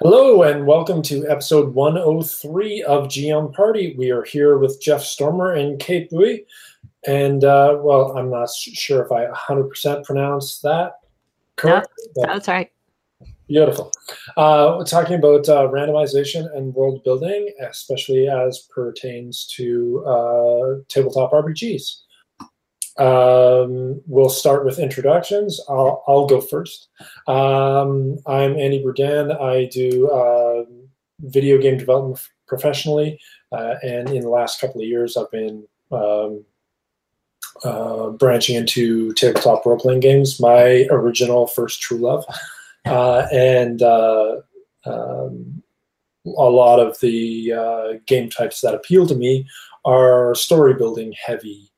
Hello and welcome to episode 103 of GM Party. We are here with Jeff Stormer and Kate Bui. And uh, well, I'm not sure if I 100% pronounce that correct. No, that's right. Beautiful. Uh, we're talking about uh, randomization and world building, especially as pertains to uh, tabletop RPGs. Um, we'll start with introductions. I'll, I'll go first. Um, I'm Andy Berdan. I do uh, video game development professionally, uh, and in the last couple of years, I've been um, uh, branching into tabletop role playing games. My original first true love, uh, and uh, um, a lot of the uh, game types that appeal to me are story building heavy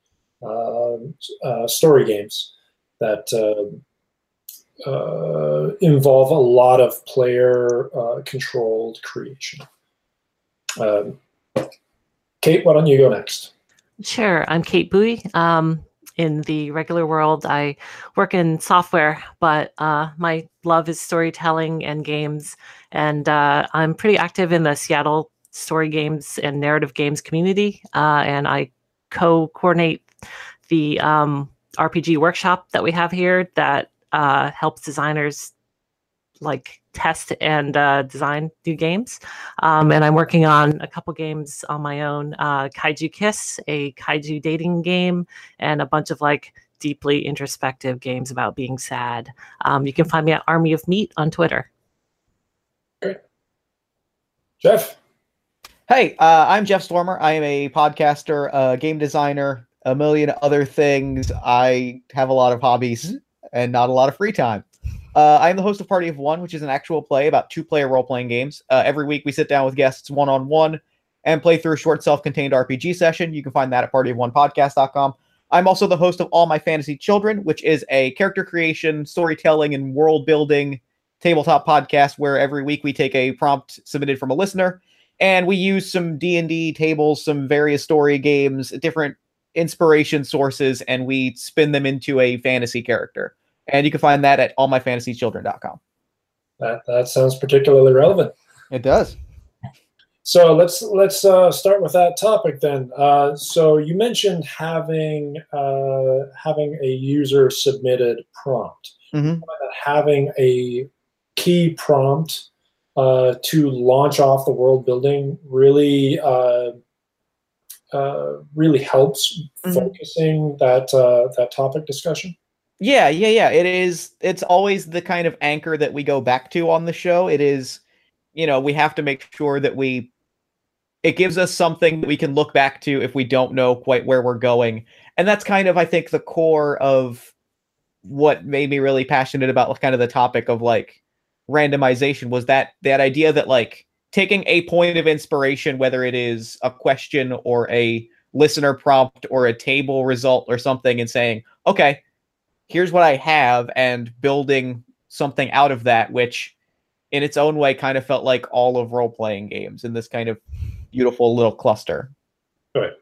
uh, story games that uh, uh, involve a lot of player controlled creation. Um, Kate, why don't you go next? Sure. I'm Kate Bui. Um, in the regular world, I work in software, but uh, my love is storytelling and games. And uh, I'm pretty active in the Seattle story games and narrative games community. Uh, and I co coordinate the um, RPG workshop that we have here that uh, helps designers like test and uh, design new games. Um, and I'm working on a couple games on my own uh, Kaiju Kiss, a kaiju dating game, and a bunch of like deeply introspective games about being sad. Um, you can find me at Army of Meat on Twitter. Great. Jeff. Hey, uh, I'm Jeff Stormer. I am a podcaster, uh, game designer, a million other things. I have a lot of hobbies and not a lot of free time. Uh, I'm the host of Party of One, which is an actual play about two player role playing games. Uh, every week we sit down with guests one on one and play through a short self contained RPG session. You can find that at partyofonepodcast.com. I'm also the host of All My Fantasy Children, which is a character creation, storytelling, and world building tabletop podcast where every week we take a prompt submitted from a listener and we use some D&D tables, some various story games, different inspiration sources and we spin them into a fantasy character. And you can find that at allmyfantasychildren.com. That that sounds particularly relevant. It does. So let's let's uh, start with that topic then. Uh, so you mentioned having uh, having a user submitted prompt, mm-hmm. having a key prompt uh, to launch off the world building really uh, really helps mm-hmm. focusing that uh, that topic discussion. Yeah, yeah, yeah. It is. It's always the kind of anchor that we go back to on the show. It is, you know, we have to make sure that we. It gives us something that we can look back to if we don't know quite where we're going, and that's kind of, I think, the core of what made me really passionate about kind of the topic of like randomization was that that idea that like taking a point of inspiration, whether it is a question or a listener prompt or a table result or something, and saying, okay, here's what I have, and building something out of that, which in its own way kind of felt like all of role playing games in this kind of beautiful little cluster. Right.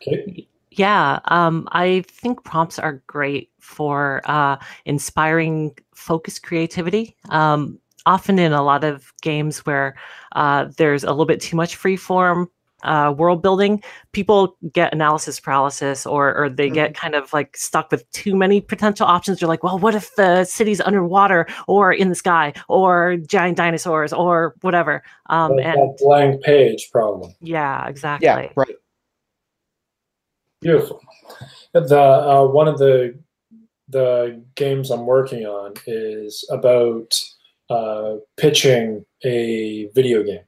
Okay. Yeah, um, I think prompts are great for uh, inspiring focused creativity. Um, often in a lot of games where uh, there's a little bit too much free form uh, world building, people get analysis paralysis or or they mm-hmm. get kind of like stuck with too many potential options. They're like, well, what if the city's underwater or in the sky or giant dinosaurs or whatever? Um, like and blank page problem. Yeah, exactly. Yeah, right. Beautiful. The uh, one of the the games I'm working on is about uh, pitching a video game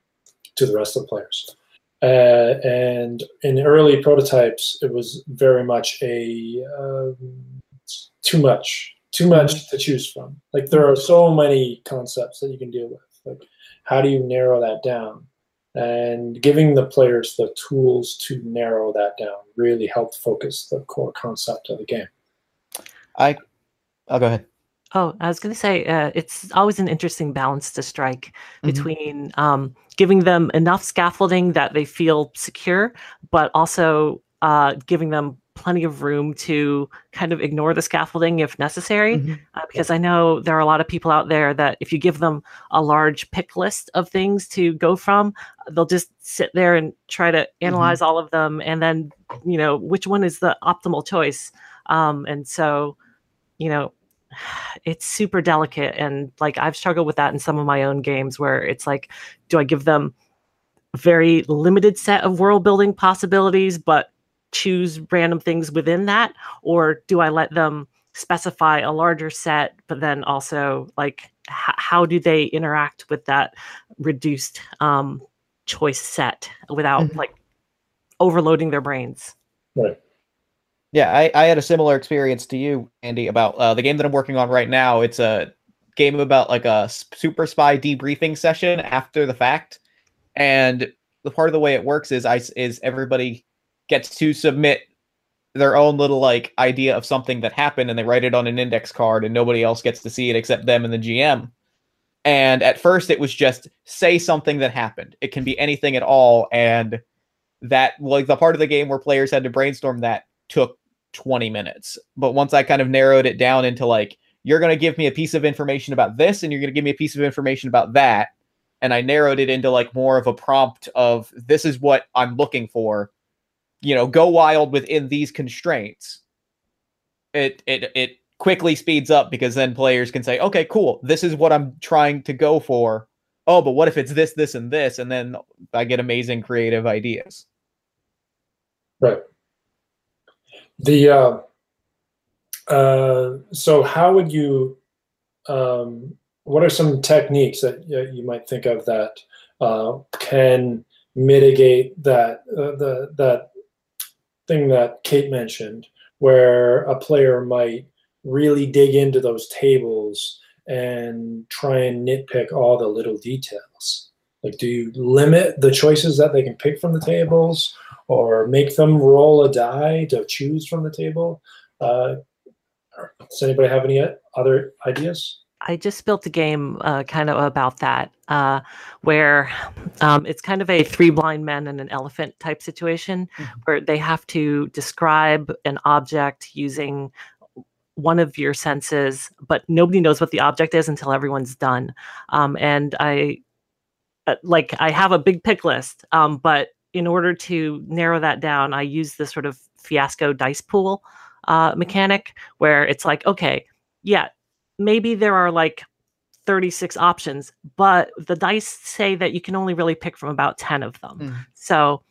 to the rest of the players. Uh, and in early prototypes, it was very much a um, too much, too much to choose from. Like there are so many concepts that you can deal with. Like how do you narrow that down? And giving the players the tools to narrow that down really helped focus the core concept of the game. I, I'll go ahead. Oh, I was going to say uh, it's always an interesting balance to strike mm-hmm. between um, giving them enough scaffolding that they feel secure, but also uh, giving them plenty of room to kind of ignore the scaffolding if necessary. Mhm. Uh, because I know there are a lot of people out there that if you give them a large pick list of things to go from, they'll just sit there and try to analyze all of them and then, you know, which one is the optimal choice. Um, and so, you know, it's super delicate. And like I've struggled with that in some of my own games where it's like, do I give them a very limited set of world building possibilities, but choose random things within that? Or do I let them specify a larger set, but then also like h- how do they interact with that reduced um, choice set without Mhm. like overloading their brains? Right. Yeah, I, I had a similar experience to you, Andy, about uh, the game that I'm working on right now. It's a game about like a super spy debriefing session after the fact, and the part of the way it works is I is everybody gets to submit their own little like idea of something that happened, and they write it on an index card, and nobody else gets to see it except them and the GM. And at first, it was just say something that happened. It can be anything at all, and that like the part of the game where players had to brainstorm that took 20 minutes. But once I kind of narrowed it down into like, you're going to give me a piece of information about this, and you're going to give me a piece of information about that. And I narrowed it into like more of a prompt of this is what I'm looking for. You know, go wild within these constraints. It it it quickly speeds up because then players can say, okay, cool, this is what I'm trying to go for. Oh, but what if it's this, this, and this? And then I get amazing creative ideas. Right. The uh, uh, so how would you? Um, what are some techniques that you might think of that uh, can mitigate that uh, the that thing that Kate mentioned, where a player might really dig into those tables and try and nitpick all the little details? Like, do you limit the choices that they can pick from the tables? Or make them roll a die to choose from the table. Uh, does anybody have any other ideas? I just built a game uh, kind of about that, uh, where um, it's kind of a three blind men and an elephant type situation, Mhm. where they have to describe an object using one of your senses, but nobody knows what the object is until everyone's done. Um, and I, uh, like, I have a big pick list, um, but in order to narrow that down, I use this sort of fiasco dice pool uh, mechanic, where it's like, okay, yeah, maybe there are like 36 options, but the dice say that you can only really pick from about 10 of them. Mm. So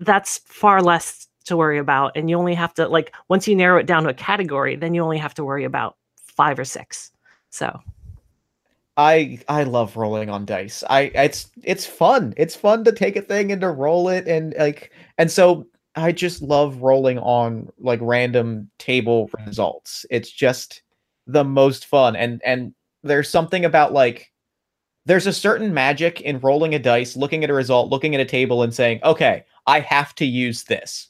that's far less to worry about. And you only have to, like, once you narrow it down to a category, then you only have to worry about five or six. So, I I love rolling on dice. I it's it's fun. It's fun to take a thing and to roll it and like and so I just love rolling on like random table results. It's just the most fun and and there's something about like there's a certain magic in rolling a dice, looking at a result, looking at a table and saying, "Okay, I have to use this."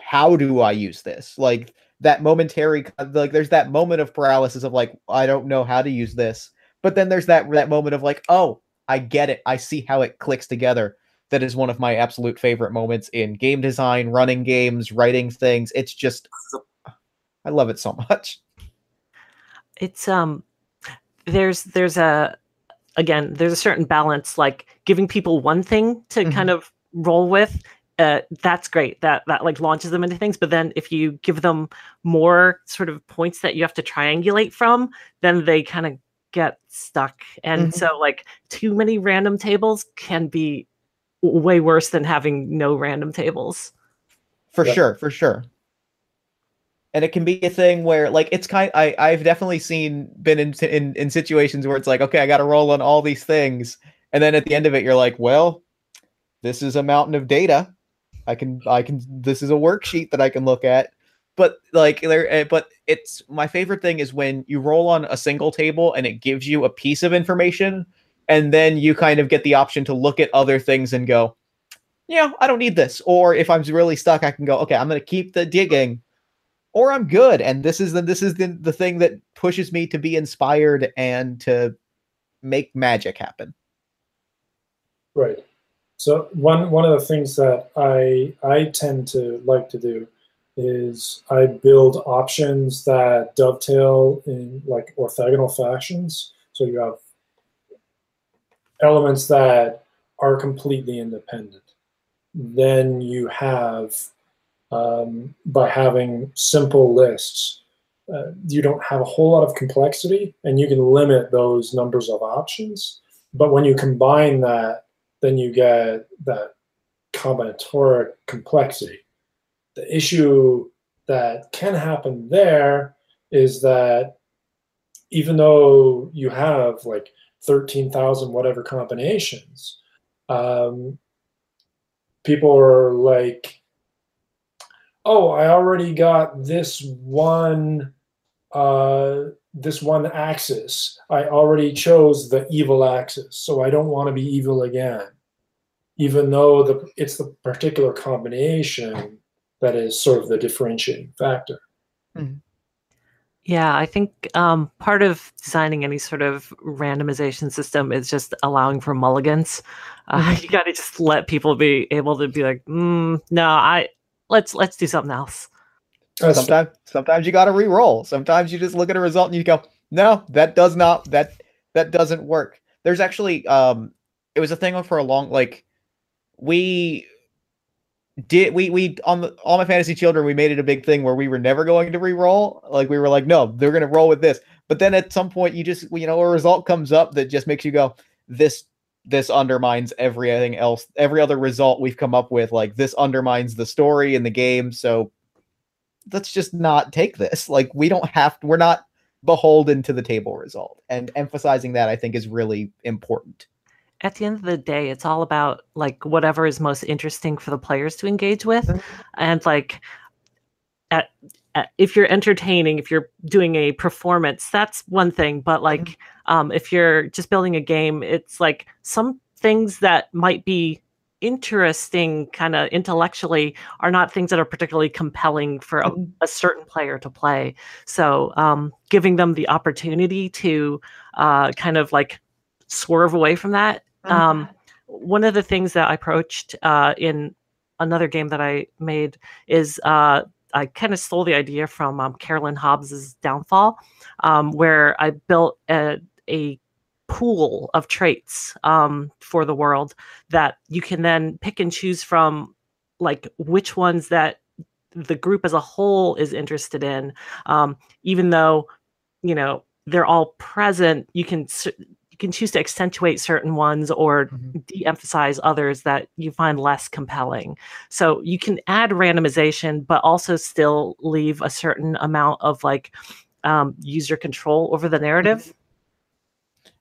How do I use this? Like that momentary like there's that moment of paralysis of like I don't know how to use this. But then there's that that moment of like, "Oh, I get it. I see how it clicks together." That is one of my absolute favorite moments in game design, running games, writing things. It's just I love it so much. it's um there's there's a again there's a certain balance like giving people one thing to Mhm. kind of roll with uh, that's great that that like launches them into things but then if you give them more sort of points that you have to triangulate from then they kind of get stuck and Mhm. so like too many random tables can be way worse than having no random tables For Yep. sure, for sure. And it can be a thing where like it's kind I I've definitely seen been in in in situations where it's like, okay, I got to roll on all these things and then at the end of it you're like, well, this is a mountain of data. I can I can this is a worksheet that I can look at. But like there eh, but it's my favorite thing is when you roll on a single table and it gives you a piece of information and then you kind of get the option to look at other things and go, yeah, I don't need this. Or if I'm really stuck, I can go, okay, I'm to keep the digging, or I'm good. And this is the this is the, the thing that pushes me to be inspired and to make magic happen. Right. So one one of the things that I I tend to like to do is I build options that dovetail in like orthogonal fashions. So you have elements that are completely independent. Then you have, um, by having simple lists, uh, you don't have a whole lot of complexity and you can limit those numbers of options. But when you combine that, then you get that combinatoric complexity. The issue that can happen there is that even though you have like 13,000 whatever combinations, um, people are like, oh, I already got this one uh, this one axis. I already chose the evil axis, so I don't want to be evil again. Even though the it's the particular combination that is sort of the differentiating factor. Mm-hmm. Yeah, I think um, part of designing any sort of randomization system is just allowing for mulligans. Uh, mm-hmm. You got to just let people be able to be like, mm, "No, I let's let's do something else." Sometimes, sometimes you got to re-roll. Sometimes you just look at a result and you go, "No, that does not that that doesn't work." There's actually, um, it was a thing for a long like we did we we on the, all my fantasy children we made it a big thing where we were never going to re-roll. Like we were like no they're going to roll with this. But then at some point you just you know a result comes up that just makes you go this this undermines everything else every other result we've come up with. Like this undermines the story in the game. So let's just not take this like we don't have to, we're not beholden to the table result and emphasizing that i think is really important at the end of the day, it's all about like whatever is most interesting for the players to engage with. Mm-hmm. And like at, at, if you're entertaining, if you're doing a performance, that's one thing. But like mm-hmm. um, if you're just building a game, it's like some things that might be interesting kind of intellectually are not things that are particularly compelling for a, mm-hmm. a certain player to play so um, giving them the opportunity to uh, kind of like swerve away from that Mm-hmm. Um, one of the things that I approached uh, in another game that I made is uh, I kind of stole the idea from um, Caroline Hobbs's Downfall, um, where I built a, a pool of traits um, for the world that you can then pick and choose from, like which ones that the group as a whole is interested in, um, even though you know they're all present. You can you can choose to accentuate certain ones or mm-hmm. de-emphasize others that you find less compelling. So you can add randomization, but also still leave a certain amount of like um, user control over the narrative.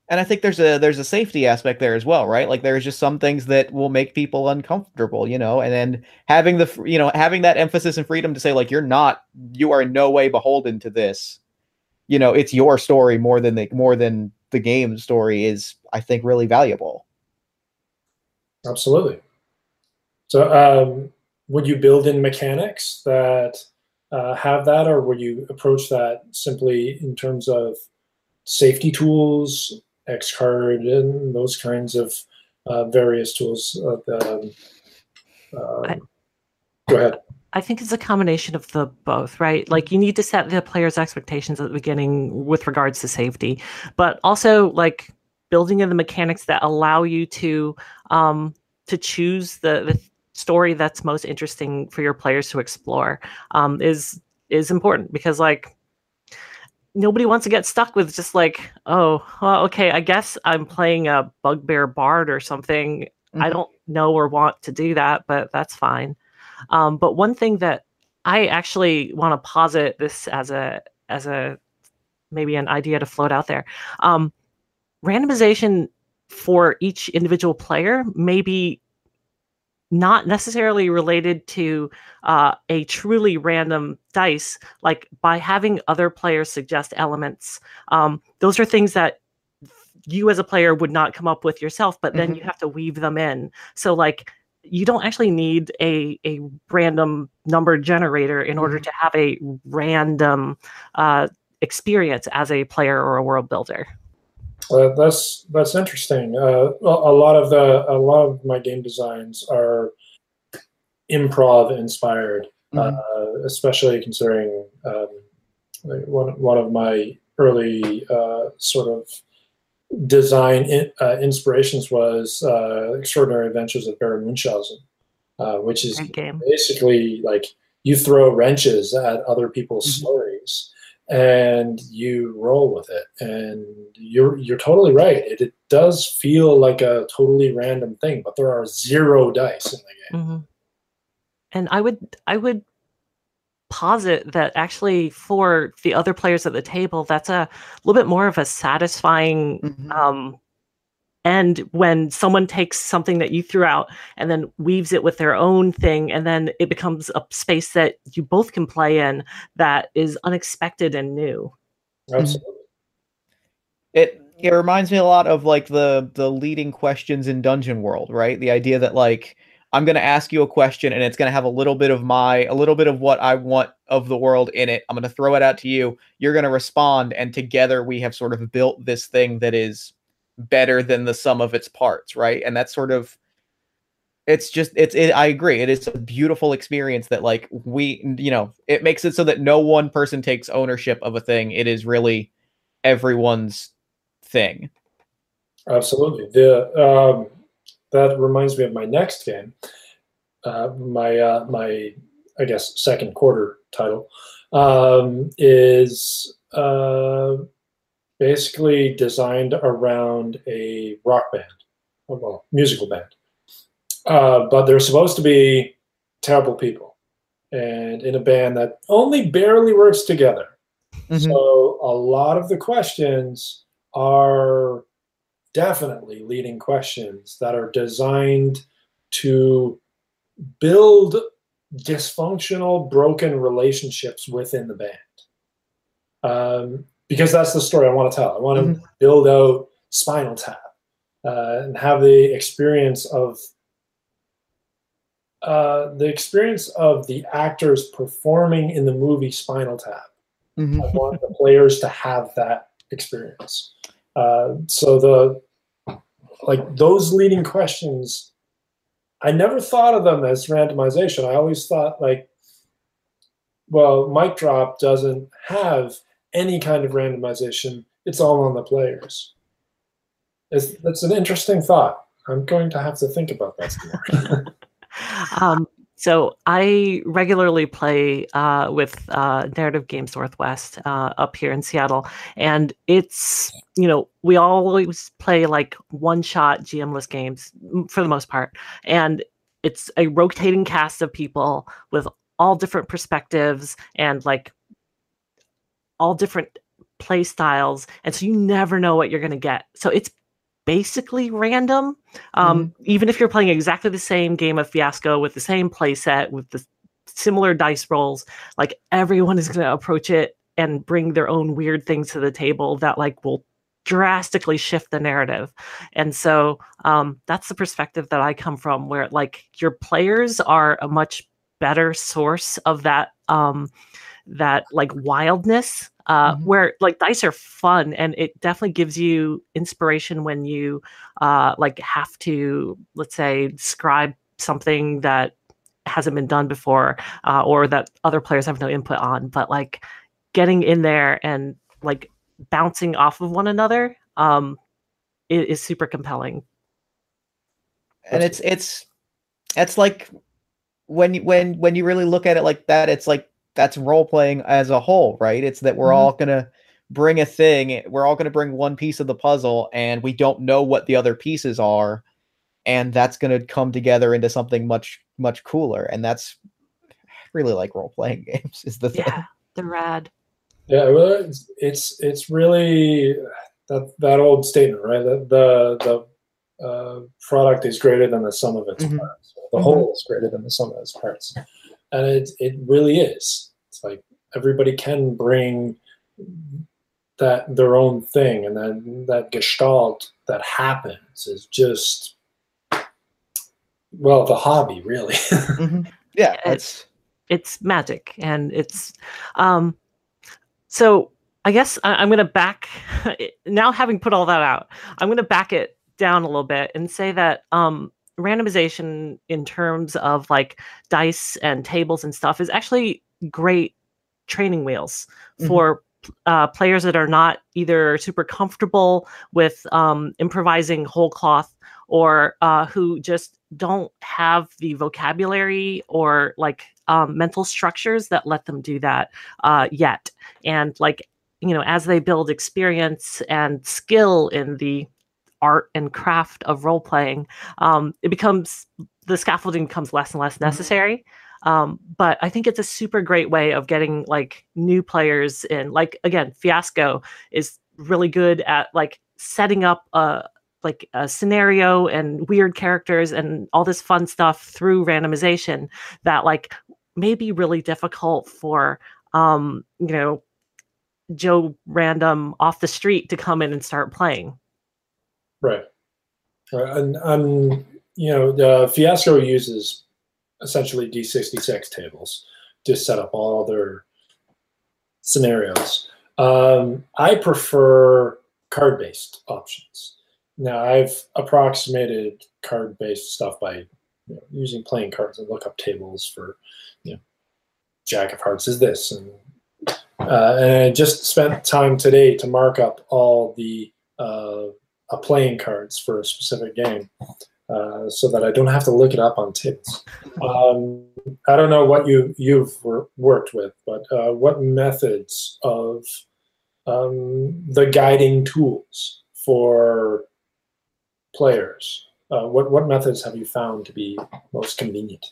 And I think there's a there's a safety aspect there as well, right? Like there's just some things that will make people uncomfortable, you know, and then having the you know having that emphasis and freedom to say like you're not you are in no way beholden to this you know it's your story more than the more than the game story is, I think, really valuable. Absolutely. So, um, would you build in mechanics that uh, have that, or would you approach that simply in terms of safety tools, X card, and those kinds of uh, various tools? Uh, um, I, um, go ahead. I think it's a combination of the both, right? Like you need to set the player's expectations at the beginning with regards to safety, but also like building in the mechanics that allow you to um, to choose the, the story that's most interesting for your players to explore um, is is important because like nobody wants to get stuck with just like oh well, okay i guess i'm playing a bugbear bard or something mm-hmm. i don't know or want to do that but that's fine um, but one thing that I actually want to posit this as a as a maybe an idea to float out there. Um, randomization for each individual player may be not necessarily related to uh, a truly random dice, like by having other players suggest elements. Um, those are things that you as a player would not come up with yourself, but then mm-hmm. you have to weave them in. So, like, you don't actually need a, a random number generator in order mm-hmm. to have a random uh, experience as a player or a world builder. Uh, that's that's interesting. Uh, a lot of the a lot of my game designs are improv inspired, Mhm. uh, especially considering um, like one one of my early uh, sort of design in, uh, inspirations was uh, Extraordinary Adventures of Baron Munchausen, uh, which is basically like you throw wrenches at other people's Mhm. stories and you roll with it. And you're you're totally right. It, it does feel like a totally random thing but there are zero dice in the game. Hmm And I would I would posit that actually for the other players at the table, that's a little bit more of a satisfying Mhm. um and when someone takes something that you threw out and then weaves it with their own thing and then it becomes a space that you both can play in that is unexpected and new. Mm-hmm. Absolutely. It it reminds me a lot of like the the leading questions in dungeon world right? The idea that like i'm going to ask you a question and it's going to have a little bit of my a little bit of what i want of the world in it. I'm going to throw it out to you. You're going to respond and together we have sort of built this thing that is better than the sum of its parts right? And that's sort of it's just it's it, i agree it is a beautiful experience that like we you know it makes it so that no one person takes ownership of a thing. It is really everyone's thing. Absolutely. The um, that reminds me of my next game uh, my uh, my i guess second quarter title um, is uh, basically designed around a rock band well musical band uh, but they're supposed to be terrible people and in a band that only barely works together Mhm. so a lot of the questions are definitely leading questions that are designed to build dysfunctional, broken relationships within the band. Um, because that's the story I want to tell. I want to build out Spinal Tap uh, and have the experience of uh, the experience of the actors performing in the movie Spinal Tap. Mhm. I want the players to have that experience. Uh, so the like those leading questions, I never thought of them as randomization. I always thought like, well, mic drop doesn't have any kind of randomization. It's all on the players. It's, that's an interesting thought. I'm going to have to think about that more. um, so I regularly play uh, with uh, Narrative Games Northwest uh, up here in Seattle, and it's you know we always play like one shot GMless games for the most part, and it's a rotating cast of people with all different perspectives and like all different play styles, and so you never know what you're gonna get. So it's basically random um, even if you're playing exactly the same game of fiasco with the same play set with the similar dice rolls like everyone is going to approach it and bring their own weird things to the table that like will drastically shift the narrative and so um, that's the perspective that i come from where like your players are a much better source of that um, that like wildness uh, Mhm. where like dice are fun and it definitely gives you inspiration when you uh, like have to let's say describe something that hasn't been done before uh, or that other players have no input on but like getting in there and like bouncing off of one another um i- is super compelling and it's it's it's like when you when when you really look at it like that it's like that's role playing as a whole right it's that we're Mhm. all gonna bring a thing we're all gonna bring one piece of the puzzle and we don't know what the other pieces are and that's gonna come together into something much much cooler and that's I really like role playing games is the thing yeah they're rad Yeah, well, it's it's, it's really that that old statement, right? That the the uh, product is greater than the sum of its Mhm. parts. The Mhm. whole is greater than the sum of its parts, and it it really is. It's like everybody can bring that their own thing, and then that gestalt that happens is just well the hobby, really. Mhm. yeah Yeah, it's it's magic and it's um so I guess I, I'm going to back now. Having put all that out, I'm going to back it down a little bit and say that um, randomization in terms of like dice and tables and stuff is actually great training wheels Mhm. for uh, players that are not either super comfortable with um, improvising whole cloth or uh, who just don't have the vocabulary or like um, mental structures that let them do that uh, yet. And like, you know, as they build experience and skill in the art and craft of role playing, um, it becomes the scaffolding becomes less and less necessary. Um, but I think it's a super great way of getting like new players in. Like again, Fiasco is really good at like setting up a like a scenario and weird characters and all this fun stuff through randomization that like may be really difficult for um you know joe random off the street to come in and start playing Right. Right. And, um, you know, the Fiasco uses essentially D66 tables to set up all their scenarios. Um, I prefer card based options. Now, I've approximated card based stuff by you know, using playing cards and look up tables for, you know, Jack of Hearts is this. And, uh, and I just spent time today to mark up all the uh, uh, playing cards for a specific game, uh, so that I don't have to look it up on tables. Um, I don't know what you you've wor- worked with, but uh, what methods of um, the guiding tools for players? Uh, what what methods have you found to be most convenient?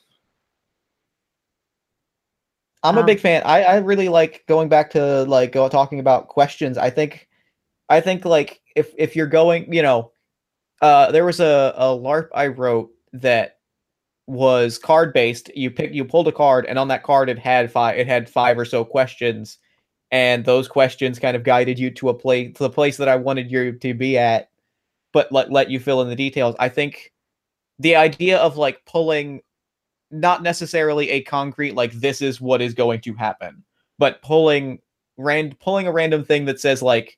I'm a Um, big fan. I, I really like going back to like go, talking about questions. I think, I think like if if you're going, you know, uh, there was a a LARP I wrote that was card based. You pick, you pulled a card, and on that card it had five, it had five or so questions, and those questions kind of guided you to a place, to the place that I wanted you to be at, but let let you fill in the details. I think the idea of like pulling not necessarily a concrete like this is what is going to happen but pulling rand pulling a random thing that says like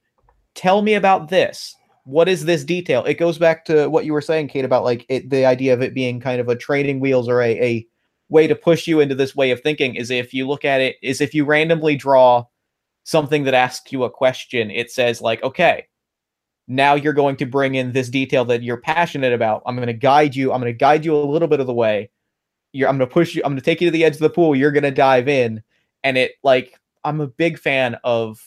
tell me about this. What is this detail? It goes back to what you were saying kate about like it, the idea of it being kind of a training wheels or a, a way to push you into this way of thinking is if you look at it is if you randomly draw something that asks you a question it says like okay now you're going to bring in this detail that you're passionate about. I'm going to guide you i'm going to guide you a little bit of the way. You're I'm gonna push you, I'm gonna take you to the edge of the pool, you're gonna dive in. And it like I'm a big fan of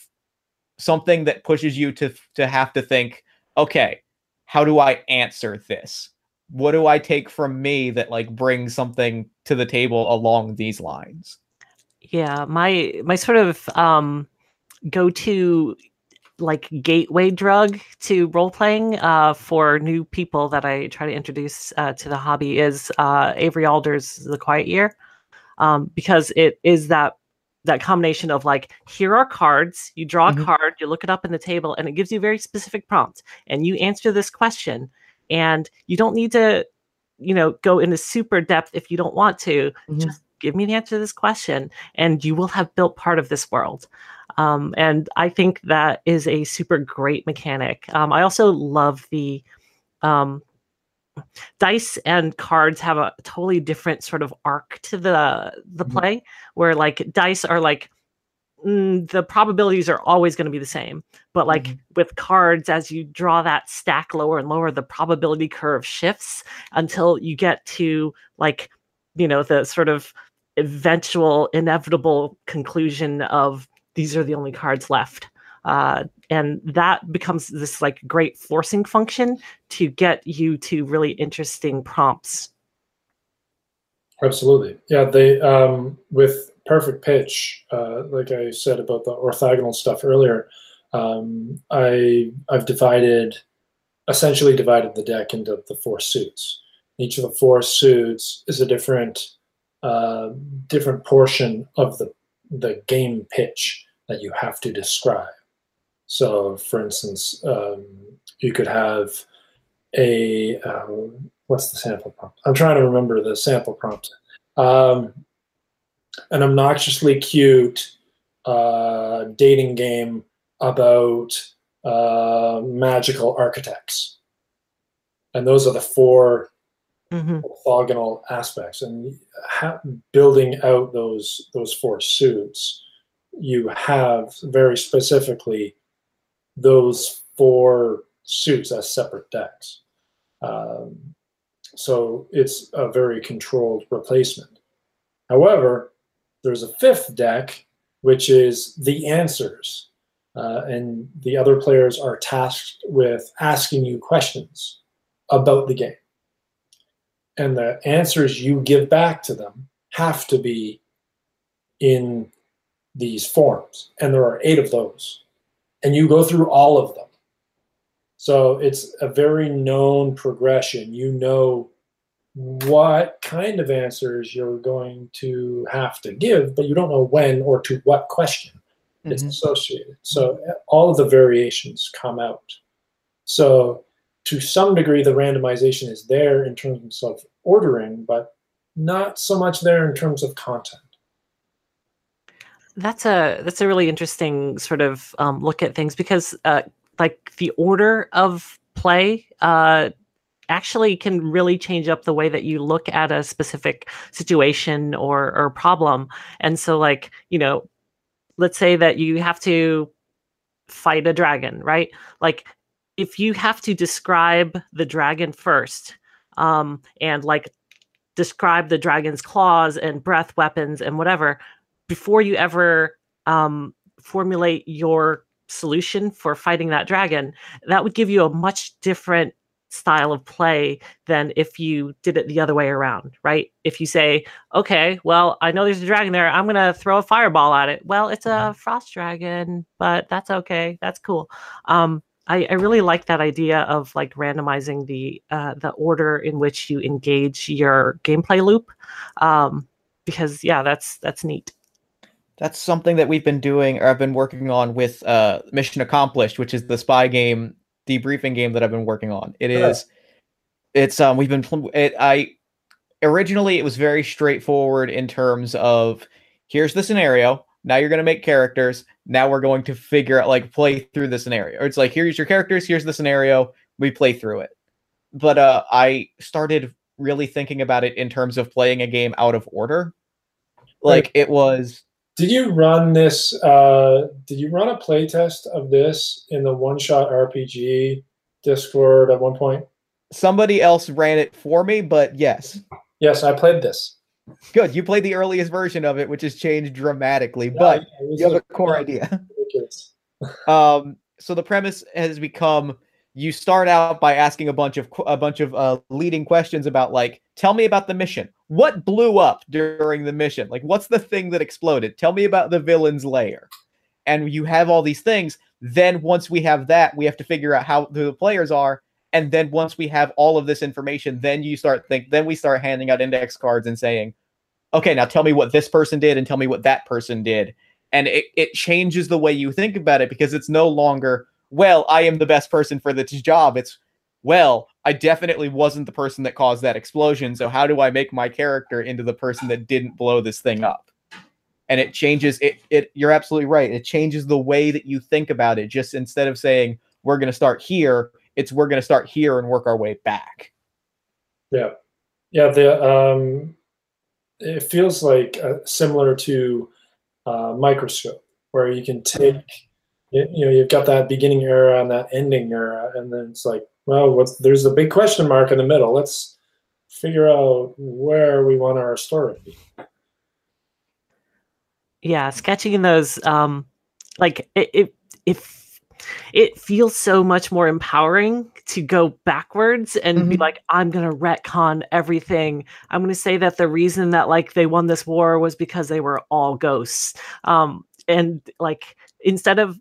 something that pushes you to to have to think, okay, how do I answer this? What do I take from me that like brings something to the table along these lines? yeah my my sort of um go-to like gateway drug to role playing uh, for new people that I try to introduce uh, to the hobby is uh, Avery Alder's The Quiet Year, um, because it is that that combination of like here are cards, you draw a Mhm. card, you look it up in the table, and it gives you a very specific prompt, and you answer this question, and you don't need to, you know, go into super depth if you don't want to. Mhm. Just give me the answer to this question, and you will have built part of this world. Um, and I think that is a super great mechanic. Um, I also love the um, dice and cards have a totally different sort of arc to the the Mhm. play, where like dice are like mm, the probabilities are always going to be the same, but like Mhm. with cards, as you draw that stack lower and lower, the probability curve shifts until you get to like you know the sort of eventual inevitable conclusion of these are the only cards left uh, and that becomes this like great forcing function to get you to really interesting prompts Absolutely. Yeah, they um, with perfect pitch, uh, like I said about the orthogonal stuff earlier. Um, I I've divided, essentially divided the deck into the four suits. Each of the four suits is a different uh, different portion of the the game pitch that you have to describe. So, for instance, um, you could have a um, what's the sample prompt? I'm trying to remember the sample prompt. Um, an obnoxiously cute uh, dating game about uh, magical architects. And those are the 4 hmm orthogonal aspects. And ha- building out those those four suits, you have very specifically those four suits as separate decks. Um, so it's a very controlled replacement. However, there's a fifth deck, which is the answers. Uh, and the other players are tasked with asking you questions about the game. And the answers you give back to them have to be in these forms. And there are eight of those. And you go through all of them. So it's a very known progression. You know what kind of answers you're going to have to give, but you don't know when or to what question it's Mhm. associated. So all of the variations come out. So to some degree, the randomization is there in terms of ordering, but not so much there in terms of content. That's a that's a really interesting sort of um, look at things because uh, like the order of play uh, actually can really change up the way that you look at a specific situation or or problem. And so, like you know, let's say that you have to fight a dragon, right? Like if you have to describe the dragon first, um, and like describe the dragon's claws and breath weapons and whatever before you ever um, formulate your solution for fighting that dragon, that would give you a much different style of play than if you did it the other way around, right? If you say, okay, well, I know there's a dragon there, I'm going to throw a fireball at it. Well, it's a frost dragon, but that's okay. That's cool. Um, I, I really like that idea of like randomizing the uh, the order in which you engage your gameplay loop, um, because yeah, that's that's neat. That's something that we've been doing, or I've been working on with uh, Mission Accomplished, which is the spy game debriefing game that I've been working on. It Yeah. is, it's um, we've been it, I originally it was very straightforward in terms of here's the scenario. Now you're gonna make characters. Now we're going to figure out like play through the scenario. Or it's like here's your characters. Here's the scenario. We play through it. But uh, I started really thinking about it in terms of playing a game out of order. Like it was Did you run this? Uh, did you run a playtest of this in the One Shot RPG Discord at one point? somebody else ran it for me, but yes. Yes, I played this. Good. You played the earliest version of it, which has changed dramatically, but Yeah, you have a core yeah, idea. Um, so the premise has become you start out by asking a bunch of a bunch of uh, leading questions about like tell me about the mission what blew up during the mission? Like what's the thing that exploded? Tell me about the villain's lair. And you have all these things. Then once we have that we have to figure out how who the players are. And then once we have all of this information then you start think then we start handing out index cards and saying okay now tell me what this person did and tell me what that person did. And it, it changes the way you think about it because it's no longer well i am the best person for this job. It's well i definitely wasn't the person that caused that explosion so how do i make my character into the person that didn't blow this thing up and it changes it it you're absolutely right it changes the way that you think about it just instead of saying we're going to start here it's we're going to start here and work our way back Yeah, yeah. The um, it feels like uh, similar to uh, microscope, where you can take, you, you know, you've got that beginning era and that ending era, and then it's like, well, what's there's a big question mark in the middle. Let's figure out where we want our story to be. yeah sketching those um like it it it, it feels so much more empowering to go backwards and be Mhm. like i'm gonna retcon everything i'm gonna say that the reason that like they won this war was because they were all ghosts um and like instead of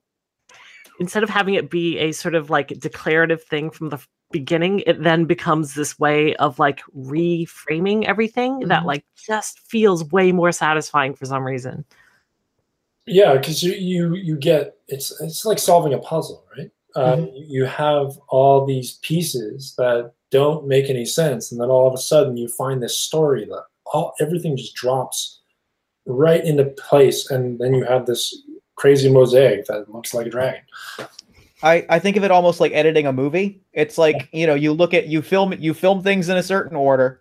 instead of having it be a sort of like declarative thing from the beginning it then becomes this way of like reframing everything that Mhm. like just feels way more satisfying for some reason Yeah, because you, you you get it's it's like solving a puzzle, right? Uh, You have all these pieces that don't make any sense, and then all of a sudden you find this story that all everything just drops right into place, and then you have this crazy mosaic that looks like a dragon. I, I think of it almost like editing a movie. It's like, you know, you look at you film you film things in a certain order,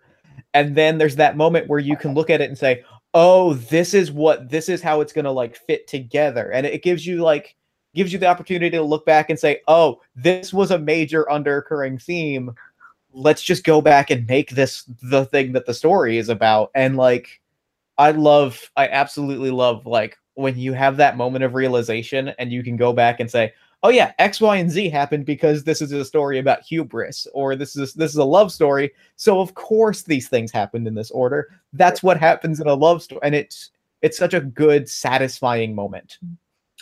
and then there's that moment where you can look at it and say, "Oh, this is what this is how it's going to like fit together." And it gives you like gives you the opportunity to look back and say, "Oh, this was a major undercurring theme. Let's just go back and make this the thing that the story is about." And like I love I absolutely love like when you have that moment of realization and you can go back and say, oh yeah, X, Y, and Z happened because this is a story about hubris, or this is this is a love story. So of course these things happened in this order. That's what happens in a love story, and it's it's such a good, satisfying moment.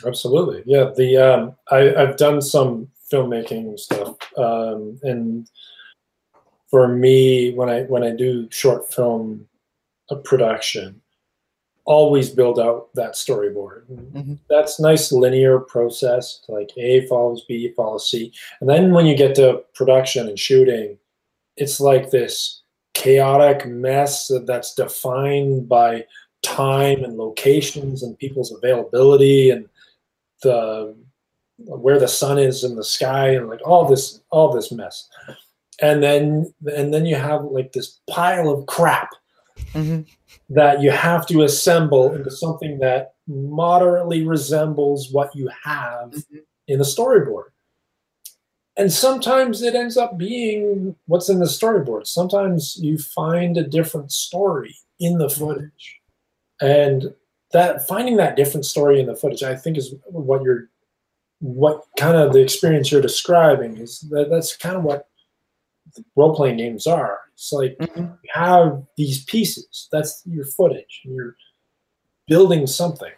Absolutely, yeah. The um, I, I've done some filmmaking stuff, um, and for me, when I when I do short film uh, production, always build out that storyboard. Mm-hmm. That's nice linear process, like A follows B follows C. And then when you get to production and shooting, it's like this chaotic mess that's defined by time and locations and people's availability and the where the sun is in the sky and like all this all this mess and then and then you have like this pile of crap mm-hmm that you have to assemble into something that moderately resembles what you have mm-hmm. in the storyboard. And sometimes it ends up being what's in the storyboard. Sometimes you find a different story in the mm-hmm. footage. And that finding that different story in the footage, I think is what you're what kind of the experience you're describing is that that's kind of what role playing games are. It's like mm-hmm. you have these pieces. That's your footage. And you're building something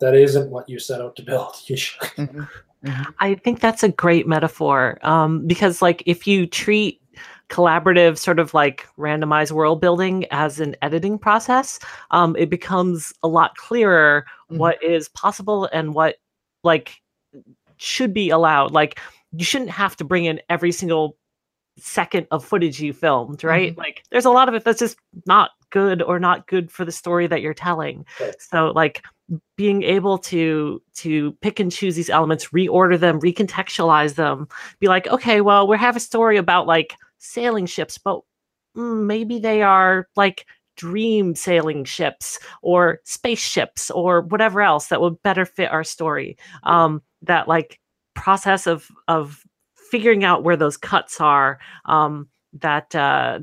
that isn't what you set out to build. mm-hmm. Mm-hmm. I think that's a great metaphor um, because, like, if you treat collaborative sort of like randomized world building as an editing process um, it becomes a lot clearer mm-hmm. what is possible and what like should be allowed like you shouldn't have to bring in every single second of footage you filmed, right? Mm-hmm. Like there's a lot of it that's just not good or not good for the story that you're telling. Right. So like being able to to pick and choose these elements, reorder them, recontextualize them, be like, okay, well, we have a story about like sailing ships, but mm, maybe they are like dream sailing ships or spaceships or whatever else that would better fit our story. Um, that like process of of figuring out where those cuts are. Um, that uh,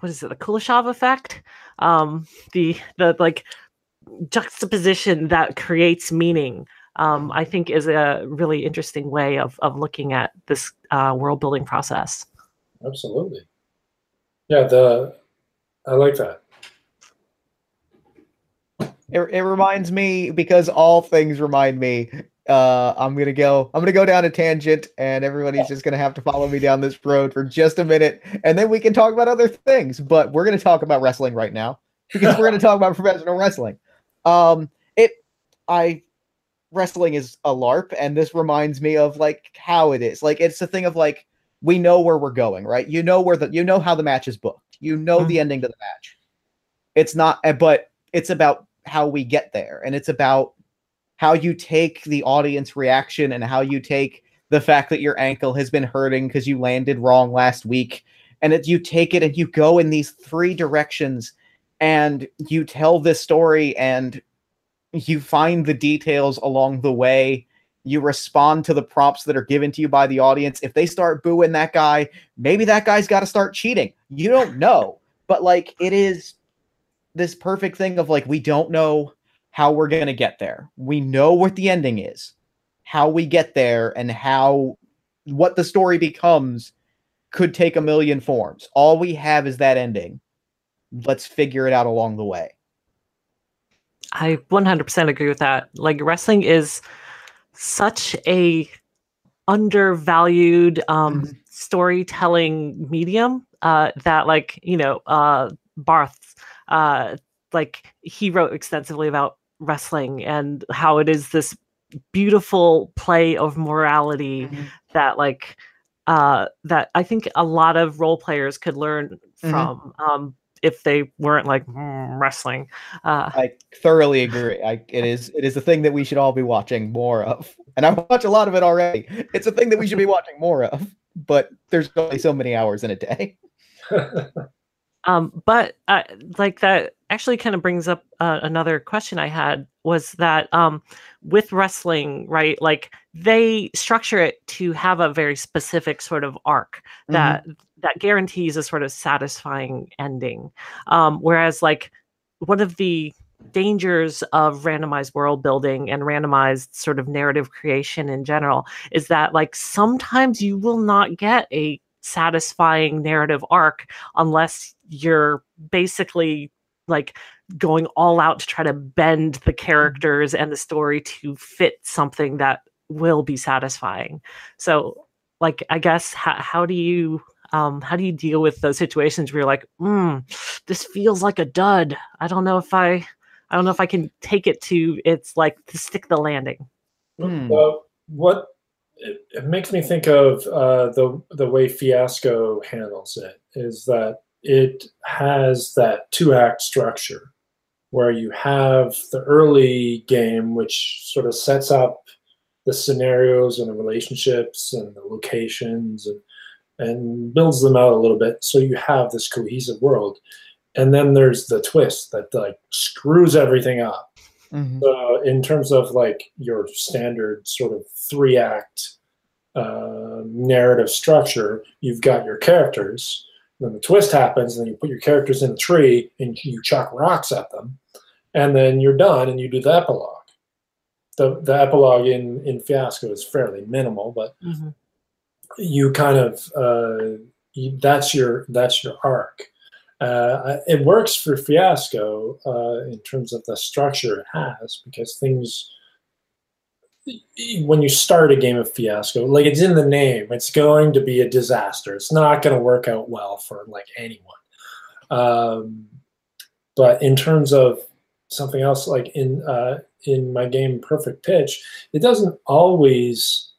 what is it? The Kuleshov effect. Um, the the like juxtaposition that creates meaning. Um, I think is a really interesting way of of looking at this uh, world building process. Absolutely. Yeah, the I like that. It, it reminds me because all things remind me uh i'm gonna go i'm gonna go down a tangent and everybody's just gonna have to follow me down this road for just a minute. And then we can talk about other things but we're gonna talk about wrestling right now because we're gonna talk about professional wrestling. Um it i wrestling is a larp and this reminds me of like how it is. Like it's a thing of like we know where we're going right? You know where the you know how the match is booked. You know mm-hmm. the ending to the match. It's not eh, but it's about how we get there and it's about how you take the audience reaction and how you take the fact that your ankle has been hurting because you landed wrong last week. And it, you take it and you go in these three directions and you tell this story and you find the details along the way. You respond to the prompts that are given to you by the audience. If they start booing that guy maybe that guy's got to start cheating. You don't know. But like it is this perfect thing of like we don't know how we're going to get there. We know what the ending is. How we get there and how what the story becomes could take a million forms. All we have is that ending. Let's figure it out along the way. I 100% agree with that. Like wrestling is such a undervalued um, mm-hmm. storytelling medium uh, that like, you know, uh, Barthes uh, like he wrote extensively about wrestling and how it is this beautiful play of morality mm-hmm. that like uh that i think a lot of role players could learn mm-hmm. from mm-hmm. um if they weren't like mm, wrestling. Uh, I thoroughly agree. I, it is it is a thing that we should all be watching more of, and I watch a lot of it already. It's a thing that we should be watching more of, but there's only so many hours in a day. um, but uh, like that actually kind of brings up uh, another question I had was that um, with wrestling, right? Like they structure it to have a very specific sort of arc that mm-hmm. that guarantees a sort of satisfying ending. Um, whereas like one of the dangers of randomized world building and randomized sort of narrative creation in general is that like sometimes you will not get a satisfying narrative arc unless you're basically like going all out to try to bend the mm-hmm. characters and the story to fit something that will be satisfying. So, like, I guess how, how do you um, how do you deal with those situations where you're like, mm, this feels like a dud. I don't know if I I don't know if I can take it to it's like to stick the landing. Well, what it, it, makes me think of uh, the the way Fiasco handles it is that it has that two act structure where you have the early game, which sort of sets up the scenarios and the relationships and the locations and and builds them out a little bit. So you have this cohesive world. And then there's the twist that like screws everything up. Mm-hmm. so in terms of like your standard sort of three act uh, narrative structure you've got your characters then the twist happens and then you put your characters in a tree and you chuck rocks at them and then you're done and you do the epilogue the the epilogue in in Fiasco is fairly minimal, but mm-hmm. you kind of uh, you, that's your that's your arc. Uh, it works for Fiasco uh, in terms of the structure it has because things when you start a game of fiasco like it's in the name it's going to be a disaster it's not going to work out well for like anyone um, but in terms of something else like in uh, in my game Perfect Pitch, it doesn't always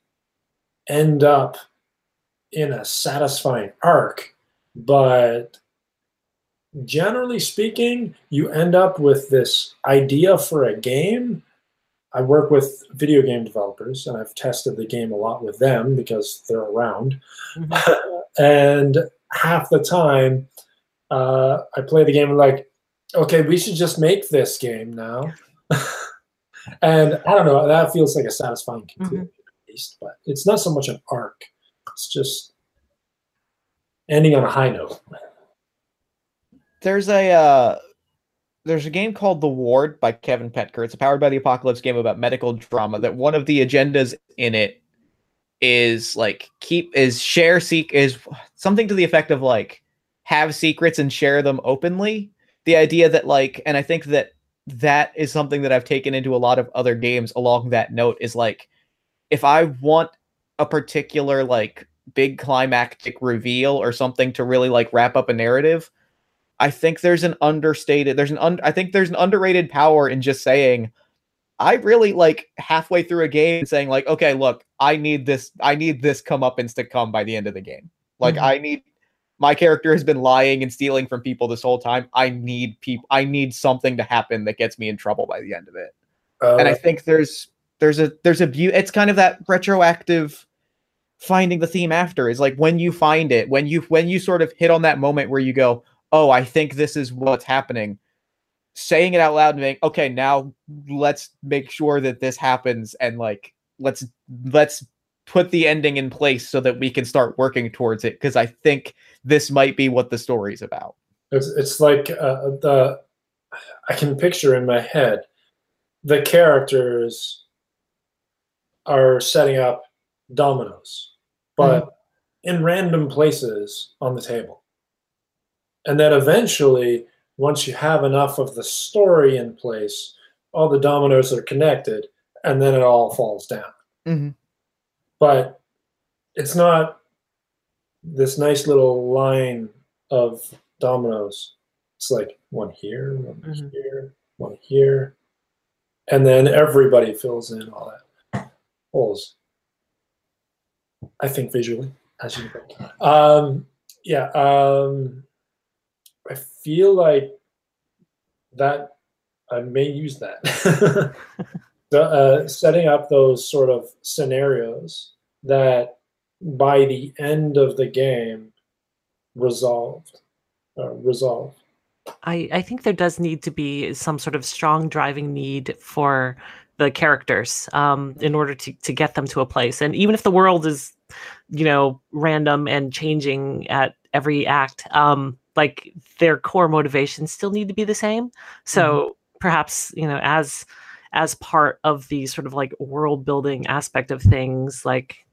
end up in a satisfying arc, but generally speaking, you end up with this idea for a game. I work with video game developers and I've tested the game a lot with them because they're around. Mm-hmm. and half the time, uh, I play the game and like, okay, we should just make this game now. and I don't know, that feels like a satisfying conclusion mm-hmm. at least, but it's not so much an arc. It's just ending on a high note. There's a uh, there's a game called The Ward by Kevin Petker. It's a powered by the apocalypse game about medical drama. That one of the agendas in it is like keep is share seek is something to the effect of like have secrets and share them openly the idea that like and i think that that is something that i've taken into a lot of other games along that note is like if i want a particular like big climactic reveal or something to really like wrap up a narrative i think there's an understated there's an un, i think there's an underrated power in just saying i really like halfway through a game saying like okay look i need this i need this come up to come by the end of the game like mm-hmm. i need my character has been lying and stealing from people this whole time. I need people. I need something to happen that gets me in trouble by the end of it. Uh, and I think there's there's a there's a view. It's kind of that retroactive finding the theme after is like when you find it when you when you sort of hit on that moment where you go oh i think this is what's happening saying it out loud and being okay now let's make sure that this happens and like let's let's put the ending in place so that we can start working towards it because I think this might be what the story's about. It's it's like uh, the I can picture in my head the characters are setting up dominoes, but mm-hmm. in random places on the table. And then eventually, once you have enough of the story in place, all the dominoes are connected, and then it all falls down. Mm-hmm but it's not this nice little line of dominoes. It's like one here, one mm-hmm. here, one here, and then everybody fills in all that holes. I think visually, as you think. Um, yeah. Um, I feel like that I may use that. the, uh, setting up those sort of scenarios that by the end of the game resolved uh, resolved I, I think there does need to be some sort of strong driving need for the characters um, in order to, to get them to a place. And even if the world is, you know, random and changing at every act, um, like their core motivations still need to be the same. So mm-hmm. perhaps, you know, as as part of the sort of like world building aspect of things, like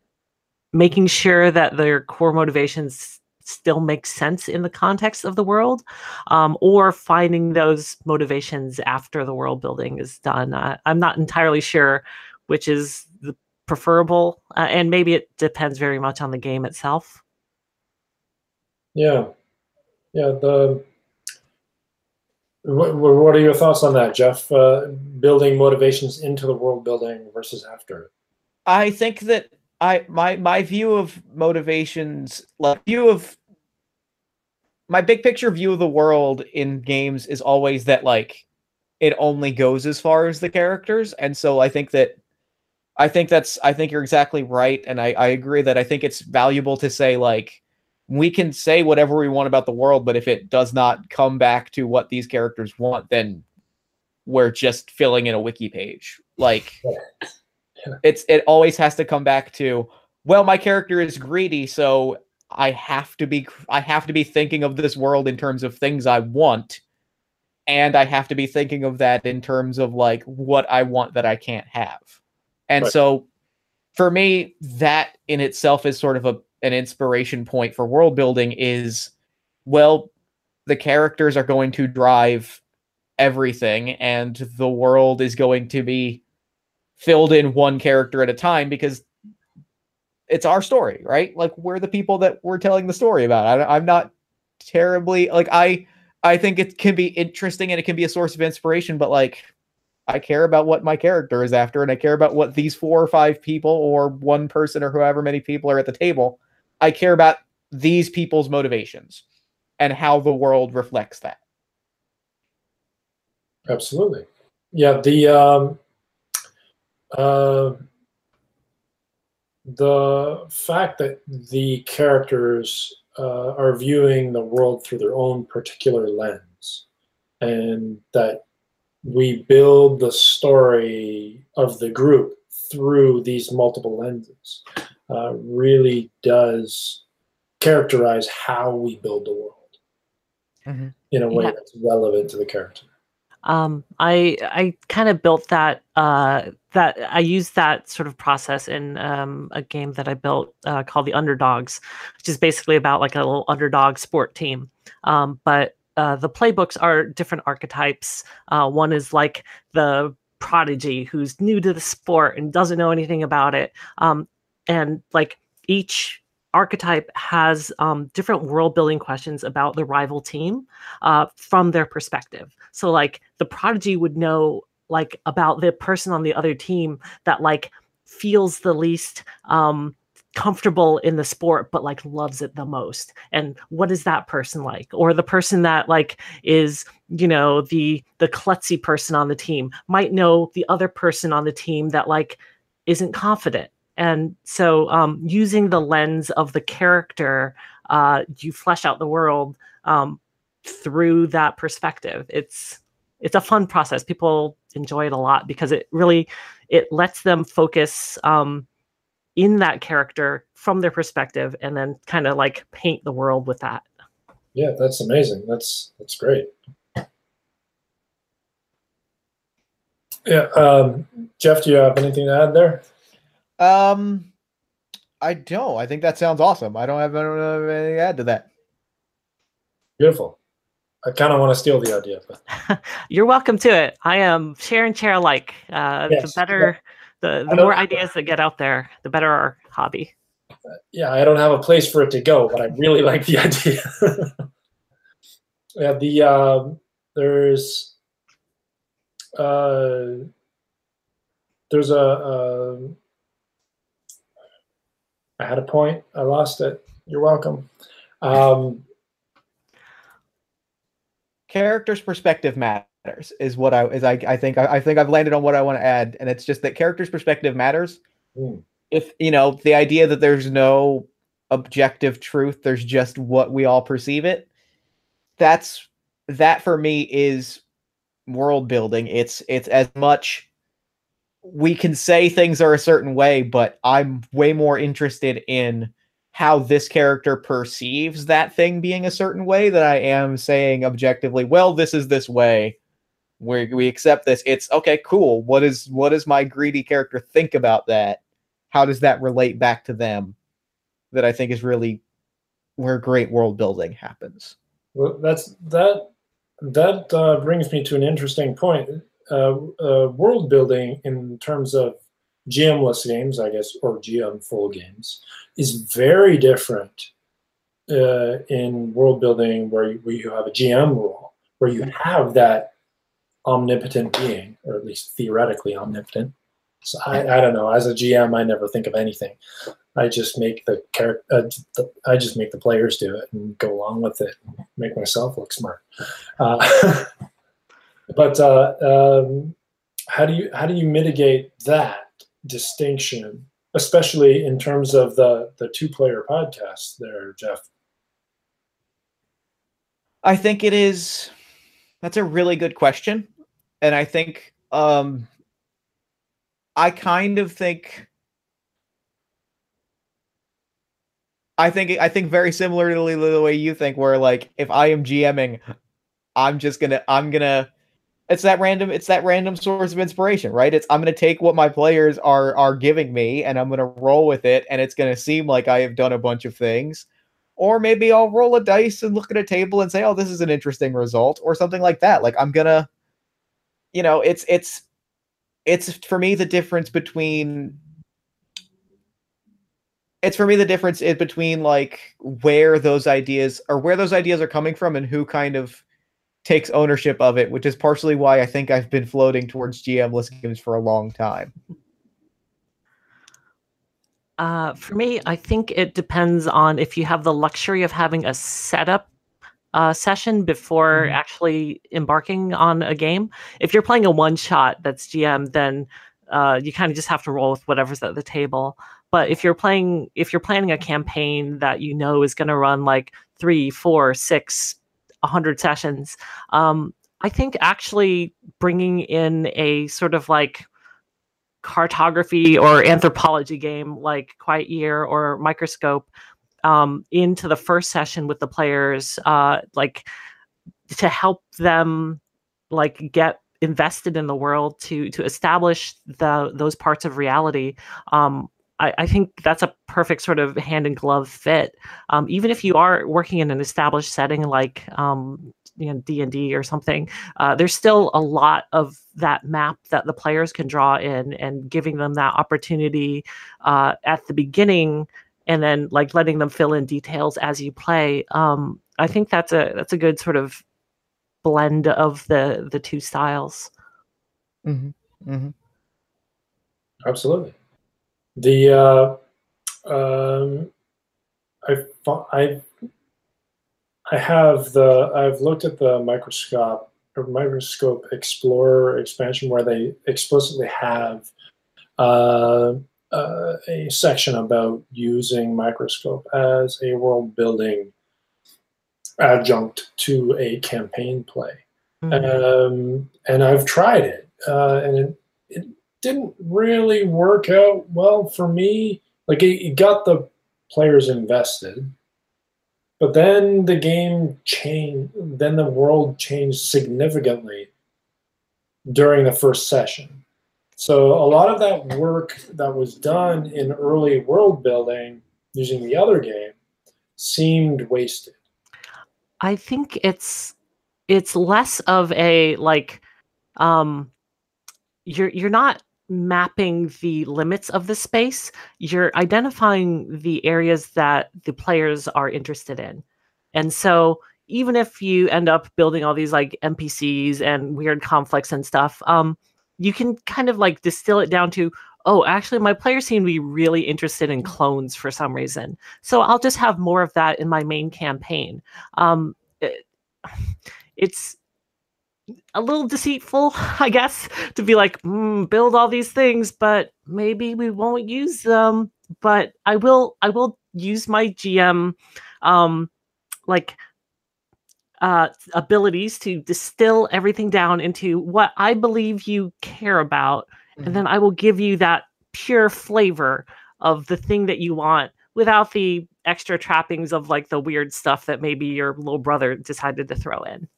making sure that their core motivations still make sense in the context of the world, um, or finding those motivations after the world building is done. Uh, I'm not entirely sure which is the preferable, uh, and maybe it depends very much on the game itself. Yeah, yeah. The what, what are your thoughts on that, Jeff? Uh, building motivations into the world building versus after. I think that I my my view of motivations, like view of my big picture view of the world in games is always that like it only goes as far as the characters, and so I think that I think that's I think you're exactly right, and I I agree that I think it's valuable to say like we can say whatever we want about the world, but if it does not come back to what these characters want, then we're just filling in a wiki page. Like it's it always has to come back to well my character is greedy so i have to be i have to be thinking of this world in terms of things i want and i have to be thinking of that in terms of like what i want that i can't have and right. so for me that in itself is sort of a an inspiration point for world building is well the characters are going to drive everything and the world is going to be filled in one character at a time because it's our story, right? Like we're the people that we're telling the story about. I, I'm not terribly like I I think it can be interesting and it can be a source of inspiration, but like I care about what my character is after, and I care about what these four or five people or one person or however many people are at the table. I care about these people's motivations and how the world reflects that. Absolutely. Yeah, the um uh, the fact that the characters uh, are viewing the world through their own particular lens, and that we build the story of the group through these multiple lenses uh, really does characterize how we build the world mm-hmm. in a way yeah. that's relevant to the character. Um, I I kind of built that uh, that I used that sort of process in um, a game that I built uh, called the Underdogs, which is basically about like a little underdog sport team. Um, but uh, the playbooks are different archetypes. Uh, one is like the prodigy who's new to the sport and doesn't know anything about it. Um, and like each archetype has um, different world building questions about the rival team uh, from their perspective. So, like, the prodigy would know like about the person on the other team that like feels the least um, comfortable in the sport but like loves it the most. And what is that person like? Or the person that like is you know the the klutzy person on the team might know the other person on the team that like isn't confident and so um, using the lens of the character uh, you flesh out the world um, through that perspective. It's it's a fun process. People enjoy it a lot because it really it lets them focus um, in that character from their perspective and then kind of like paint the world with that. Yeah that's amazing. That's that's great. Yeah um, jeff do you have anything to add there um, I don't. I think that sounds awesome. I don't have, i don't anything to add to that. Beautiful. I kind of want to steal the idea, but you're welcome to it. I am share and share alike. Uh, yes. The better, the, the more ideas that get out there, the better our hobby. yeah, I don't have a place for it to go, but I really like the idea. yeah, the um, there's uh, there's a, a um, I had a point. I lost it. You're welcome. Um, character's perspective matters is what I is I, I think I, I think I've landed on what I want to add, and it's just that character's perspective matters. Mm. If you know the idea that there's no objective truth, there's just what we all perceive it. That's that for me is world building. It's it's as much we can say things are a certain way, but I'm way more interested in how this character perceives that thing being a certain way than I am saying objectively, well, this is this way. We we accept this. It's okay, cool. What is what does my greedy character think about that? How does that relate back to them? That I think is really where great world building happens. Well, that's that. That uh, brings me to an interesting point. Uh, uh, world building in terms of GM-less games, I guess, or GM full games, is very different uh, in world building where you, where you have a GM role, where you have that omnipotent being, or at least theoretically omnipotent. So I, I don't know. As a GM, I never think of anything. I just make the character. Uh, I just make the players do it and go along with it. make myself look smart. Uh, but uh, um, how do you how do you mitigate that distinction, especially in terms of the the two player podcast there, Jeff? I think it is. That's a really good question, and I think um, I kind of think. I think I think very similarly to the way you think, where like if I am GMing, I'm just gonna I'm gonna it's that random it's that random source of inspiration right? It's i'm going to take what my players are are giving me and i'm going to roll with it and it's going to seem like i have done a bunch of things. Or maybe i'll roll a dice and look at a table and say oh this is an interesting result or something like that. Like i'm going to you know it's it's it's for me the difference between it's for me the difference is between like where those ideas or where those ideas are coming from and who kind of takes ownership of it, which is partially why I think I've been floating towards GM-less games for a long time. Uh, for me, I think it depends on if you have the luxury of having a setup uh, session before mm-hmm. actually embarking on a game. If you're playing a one shot that's GM, then uh, you kind of just have to roll with whatever's at the table. But if you're playing, if you're planning a campaign that you know is going to run like three, four, six, 100 sessions. Um, I think actually bringing in a sort of like cartography or anthropology game like Quiet Year or Microscope um, into the first session with the players, uh, like to help them like get invested in the world to to establish the those parts of reality um, I, I, think that's a perfect sort of hand in glove fit. Um, even if you are working in an established setting like um, you know D and D or something, uh, there's still a lot of that map that the players can draw in, and giving them that opportunity uh, at the beginning, and then like letting them fill in details as you play. Um, I think that's a that's a good sort of blend of the the two styles. Mm-hmm. Mm-hmm. Absolutely. The uh, um, I I I have the I've looked at the microscope microscope explorer expansion where they explicitly have uh, uh, a section about using microscope as a world building adjunct to a campaign play. Mm-hmm. Um, and I've tried it, uh, and it didn't really work out well for me. Like it, it got the players invested, but then the game changed. Then the world changed significantly during the first session. So a lot of that work that was done in early world building using the other game seemed wasted. I think it's it's less of a like um you're you're not mapping the limits of the space, you're identifying the areas that the players are interested in. And so even if you end up building all these like NPCs and weird conflicts and stuff, um, you can kind of like distill it down to, oh, actually, my players seem to be really interested in clones for some reason. So I'll just have more of that in my main campaign. Um, it, it's a little deceitful, I guess, to be like, mm, build all these things, but maybe we won't use them. But I will, I will use my GM, um, like, uh, abilities to distill everything down into what I believe you care about, mm-hmm. and then I will give you that pure flavor of the thing that you want without the extra trappings of like the weird stuff that maybe your little brother decided to throw in.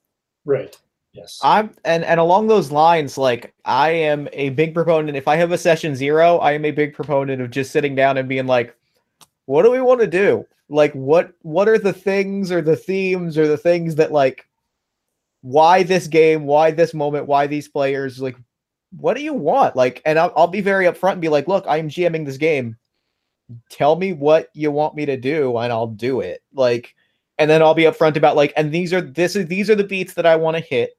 Right. Yes. I'm and and along those lines, like I am a big proponent. If I have a session zero, I am a big proponent of just sitting down and being like, what do we want to do? Like what what are the things or the themes or the things that like why this game, why this moment, why these players, like what do you want? Like, and I'll, I'll be very upfront and be like, look, I'm GMing this game. Tell me what you want me to do and I'll do it. Like, and then I'll be upfront about like, and these are this is these are the beats that I want to hit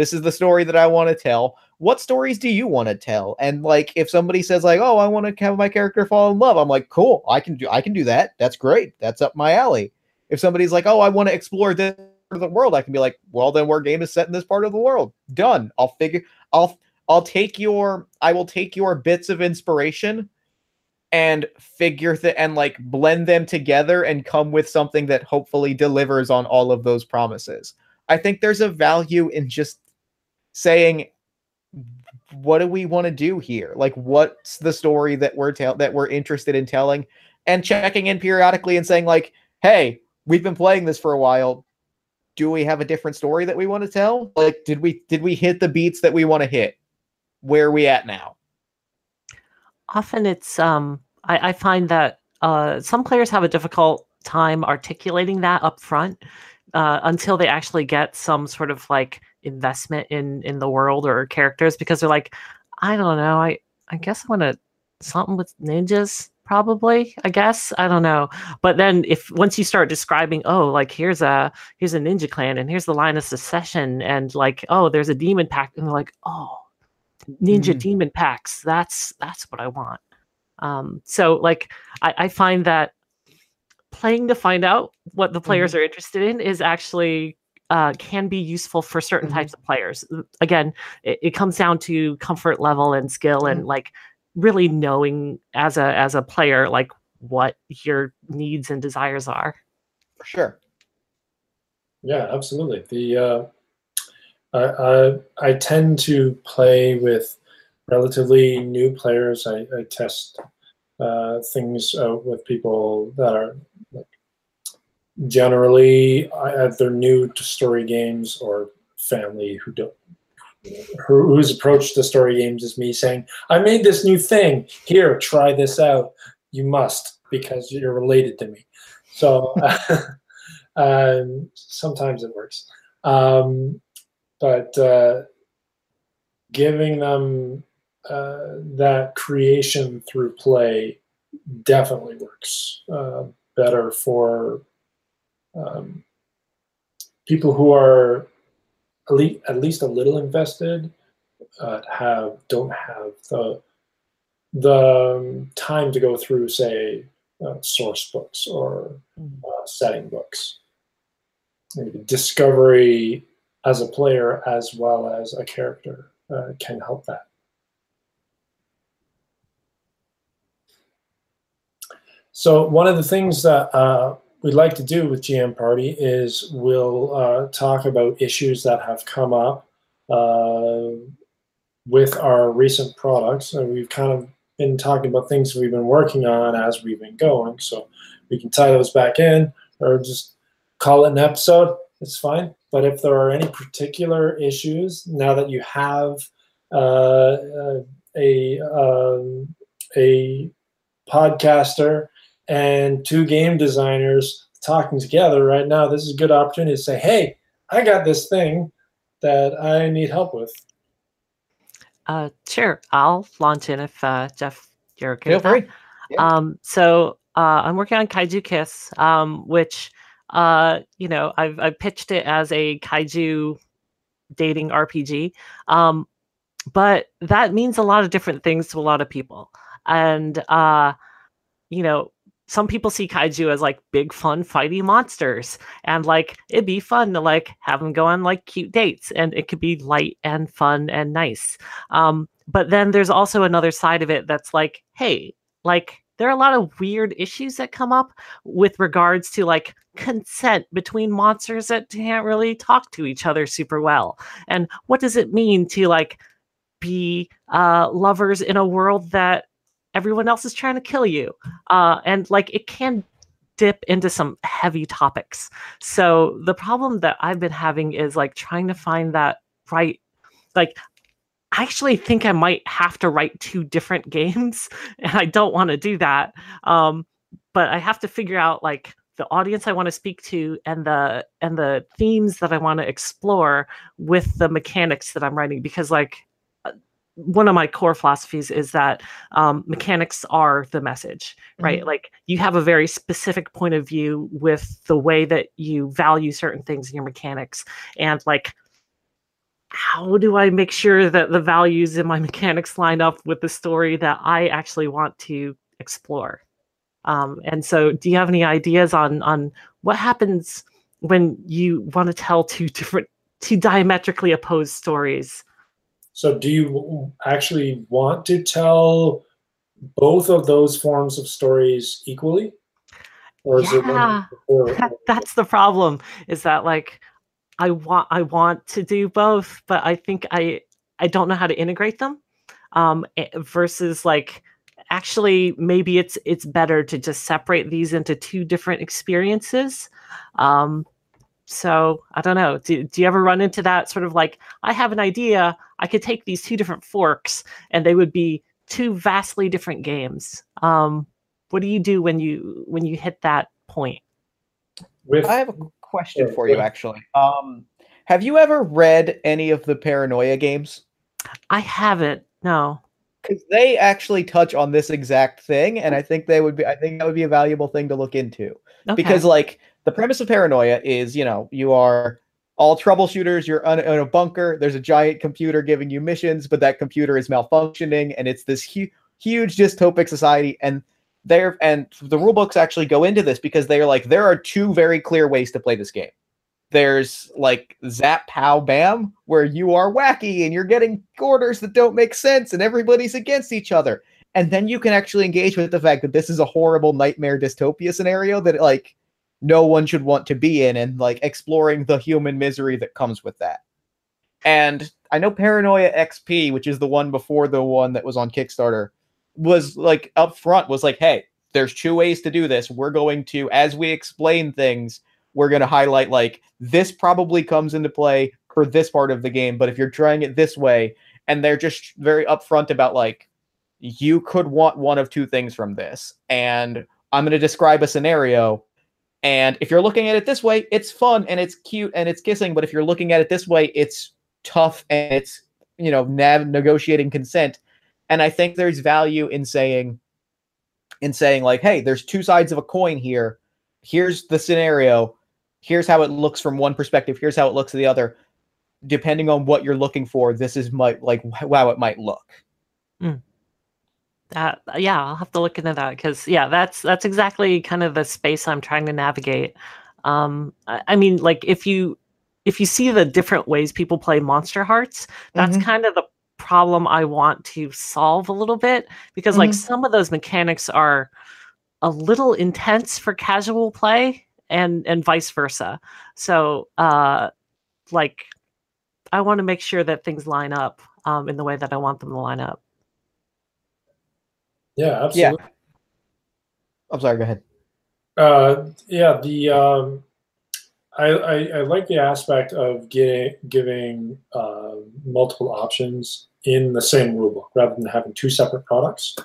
this is the story that I want to tell. What stories do you want to tell? And like if somebody says like, "Oh, I want to have my character fall in love." I'm like, "Cool. I can do I can do that. That's great. That's up my alley." If somebody's like, "Oh, I want to explore this part of the world." I can be like, "Well, then where game is set in this part of the world." Done. I'll figure I'll I'll take your I will take your bits of inspiration and figure that and like blend them together and come with something that hopefully delivers on all of those promises. I think there's a value in just saying what do we want to do here? Like what's the story that we're tell that we're interested in telling and checking in periodically and saying like, "Hey, we've been playing this for a while. Do we have a different story that we want to tell? Like did we did we hit the beats that we want to hit? Where are we at now?" Often it's um I, I find that uh some players have a difficult time articulating that up front uh, until they actually get some sort of like investment in in the world or characters because they're like i don't know i i guess i want to something with ninjas probably i guess i don't know but then if once you start describing oh like here's a here's a ninja clan and here's the line of secession and like oh there's a demon pack and they're like oh ninja mm. demon packs that's that's what i want um so like i i find that playing to find out what the players mm-hmm. are interested in is actually uh, can be useful for certain mm-hmm. types of players. Again, it, it, comes down to comfort level and skill, mm-hmm. and like really knowing as a as a player like what your needs and desires are. For sure. Yeah, absolutely. The uh, I, I I tend to play with relatively new players. I, I test uh, things out with people that are like, generally either new to story games or family who don't whose approach to story games is me saying, I made this new thing. Here, try this out. You must because you're related to me. So um, sometimes it works. Um, but uh, giving them uh, that creation through play definitely works uh, better for um, people who are at least, at least a little invested uh, have don't have the the um, time to go through say uh, source books or mm. uh, setting books Maybe discovery as a player as well as a character uh, can help that So one of the things that uh, we'd like to do with GM Party is we'll uh, talk about issues that have come up uh, with our recent products. And we've kind of been talking about things we've been working on as we've been going. So we can tie those back in or just call it an episode. It's fine. But if there are any particular issues, now that you have uh, uh, a um, a podcaster and two game designers talking together right now, this is a good opportunity to say, hey, I got this thing that I need help with. Uh, sure, I'll launch in if uh, Jeff, you're okay Feel free. Yeah. Um, so uh, I'm working on Kaiju Kiss, um, which uh, you know I've, I've pitched it as a kaiju dating RPG, um, but that means a lot of different things to a lot of people, and uh, you know some people see kaiju as like big fun fighty monsters and like it'd be fun to like have them go on like cute dates and it could be light and fun and nice. Um but then there's also another side of it that's like hey like there are a lot of weird issues that come up with regards to like consent between monsters that can't really talk to each other super well. And what does it mean to like be uh lovers in a world that everyone else is trying to kill you uh and like it can dip into some heavy topics so the problem that i've been having is like trying to find that right like I actually think I might have to write two different games, and I don't want to do that. Um, but I have to figure out like the audience I want to speak to and the and the themes that I want to explore with the mechanics that I'm writing because like one of my core philosophies is that um, mechanics are the message right mm-hmm. like you have a very specific point of view with the way that you value certain things in your mechanics and like how do I make sure that the values in my mechanics line up with the story that I actually want to explore? Um, and so, do you have any ideas on on what happens when you want to tell two different, two diametrically opposed stories? So, do you actually want to tell both of those forms of stories equally? Or is yeah, it or, that's the problem. Is that like I want I want to do both, but I think I I don't know how to integrate them. Um, eh, versus like actually maybe it's it's better to just separate these into two different experiences. Um, so I don't know. Do, do you ever run into that sort of like I have an idea, I could take these two different forks and they would be two vastly different games. Um, what do you do when you when you hit that point? With I have a question for you, actually. Um, have you ever read any of the Paranoia games? I haven't. No. Because they actually touch on this exact thing, and I think they would be. I think that would be a valuable thing to look into. Okay. Because, like, the premise of Paranoia is, you know, you are all troubleshooters. You're in a bunker. There's a giant computer giving you missions, but that computer is malfunctioning, and it's this hu- huge dystopic society. And there and the rule books actually go into this because they're like there are two very clear ways to play this game there's like zap pow bam where you are wacky and you're getting orders that don't make sense and everybody's against each other and then you can actually engage with the fact that this is a horrible nightmare dystopia scenario that like no one should want to be in and like exploring the human misery that comes with that and i know paranoia xp which is the one before the one that was on kickstarter was like up front was like, hey, there's two ways to do this. We're going to, as we explain things, we're going to highlight like this probably comes into play for this part of the game, but if you're trying it this way, and they're just very upfront about like you could want one of two things from this, and I'm going to describe a scenario. And if you're looking at it this way, it's fun and it's cute and it's kissing. But if you're looking at it this way, it's tough and it's you know nav- negotiating consent and I think there's value in saying, in saying like, hey, there's two sides of a coin here. Here's the scenario. Here's how it looks from one perspective. Here's how it looks to the other. Depending on what you're looking for, this is might like how it might look. Mm. That yeah, I'll have to look into that because yeah, that's that's exactly kind of the space I'm trying to navigate. Um, I, I mean, like if you if you see the different ways people play Monsterhearts that's mm-hmm. kind of the problem I want to solve a little bit because mm-hmm. like some of those mechanics are a little intense for casual play and and vice versa. So uh like I want to make sure that things line up um in the way that I want them to line up. Yeah, absolutely. Yeah. I'm sorry, go ahead. Uh yeah, the um I, I, I, like the aspect of getting, giving uh, multiple options in the same rulebook rather than having two separate products.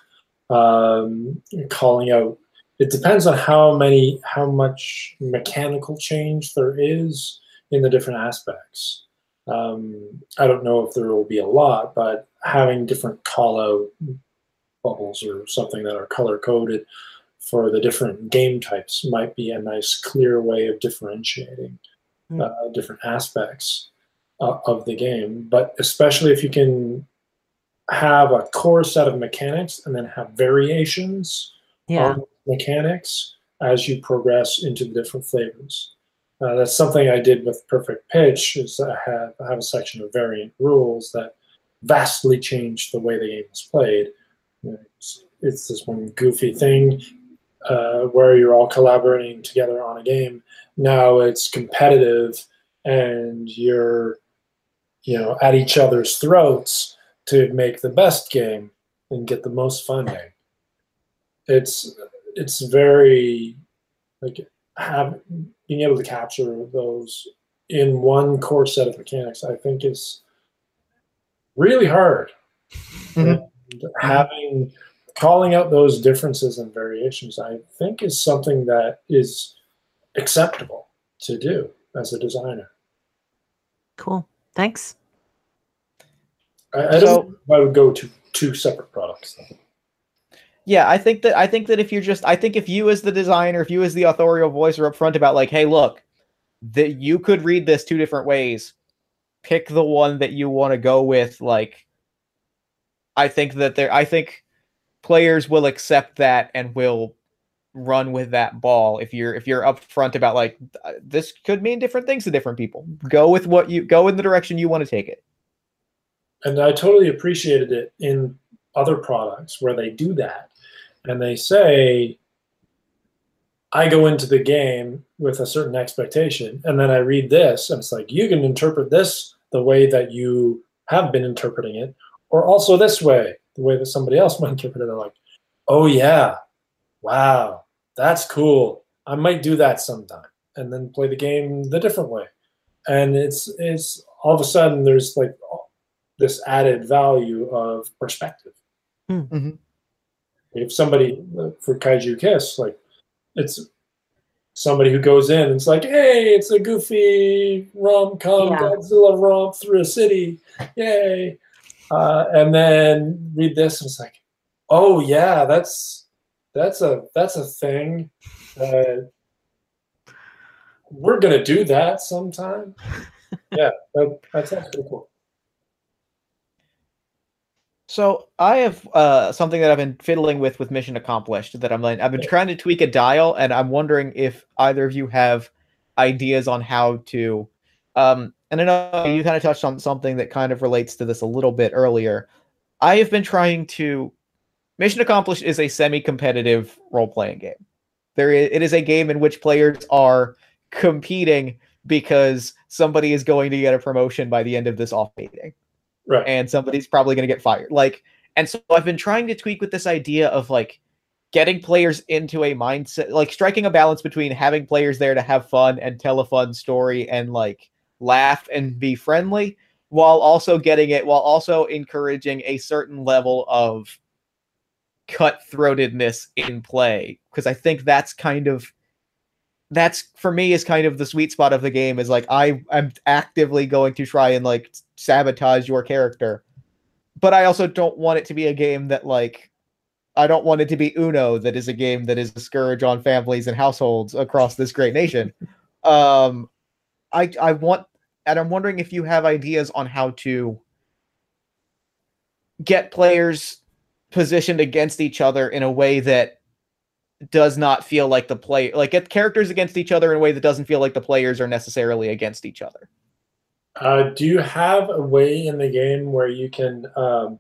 Um, calling out, it depends on how many, how much mechanical change there is in the different aspects. Um, I don't know if there will be a lot, but having different call out bubbles or something that are color coded for the different game types might be a nice, clear way of differentiating mm. uh, different aspects uh, of the game. But especially if you can have a core set of mechanics and then have variations yeah. mechanics as you progress into the different flavors. Uh, that's something I did with Perfect Pitch. Is I have I have a section of variant rules that vastly changed the way the game is played. It's, it's this one goofy thing uh, where you're all collaborating together on a game. Now it's competitive, and you're you know at each other's throats to make the best game and get the most funding. It's it's very like have being able to capture those in one core set of mechanics. I think is really hard. Mm-hmm. Having calling out those differences and variations, I think, is something that is acceptable to do as a designer. Cool. Thanks. I, I so, don't. I would go to two separate products. Though. Yeah, I think that I think that if you're just I think if you as the designer, if you as the authorial voice are upfront about like, hey, look, that you could read this two different ways. Pick the one that you want to go with. Like, I think that there, I think players will accept that and will run with that ball if you're if you're upfront about like uh, this could mean different things to different people. Go with what you go in the direction you want to take it. And i totally appreciated it in other products where they do that and they say, I go into the game with a certain expectation, and then I read this, and it's like, you can interpret this the way that you have been interpreting it, or also this way, the way that somebody else might interpret it. They're like, oh, yeah, wow, that's cool. I might do that sometime, and then play the game the different way. And it's it's all of a sudden there's like this added value of perspective. Hmm. Mm-hmm if somebody for Kaiju Kiss, like it's somebody who goes in and it's like, hey, it's a goofy rom com yeah. Godzilla romp through a city, yay! Uh, and then read this and it's like, oh yeah, that's that's a that's a thing. Uh, we're gonna do that sometime. yeah, that, that's actually cool. So I have uh, something that I've been fiddling with with Mission Accomplished that I'm like I've been trying to tweak a dial, and I'm wondering if either of you have ideas on how to. Um, and I know you kind of touched on something that kind of relates to this a little bit earlier. I have been trying to. Mission Accomplished is a semi-competitive role-playing game. There, is, it is a game in which players are competing because somebody is going to get a promotion by the end of this off meeting right. and somebody's probably going to get fired. Like, and so I've been trying to tweak with this idea of like getting players into a mindset, like striking a balance between having players there to have fun and tell a fun story and like laugh and be friendly, while also getting it, while also encouraging a certain level of cutthroatedness in play. Because I think that's kind of that's for me is kind of the sweet spot of the game is like I am actively going to try and like sabotage your character. But I also don't want it to be a game that like I don't want it to be Uno that is a game that is a scourge on families and households across this great nation. Um I I want and I'm wondering if you have ideas on how to get players positioned against each other in a way that does not feel like the play like get characters against each other in a way that doesn't feel like the players are necessarily against each other. Uh, do you have a way in the game where you can um,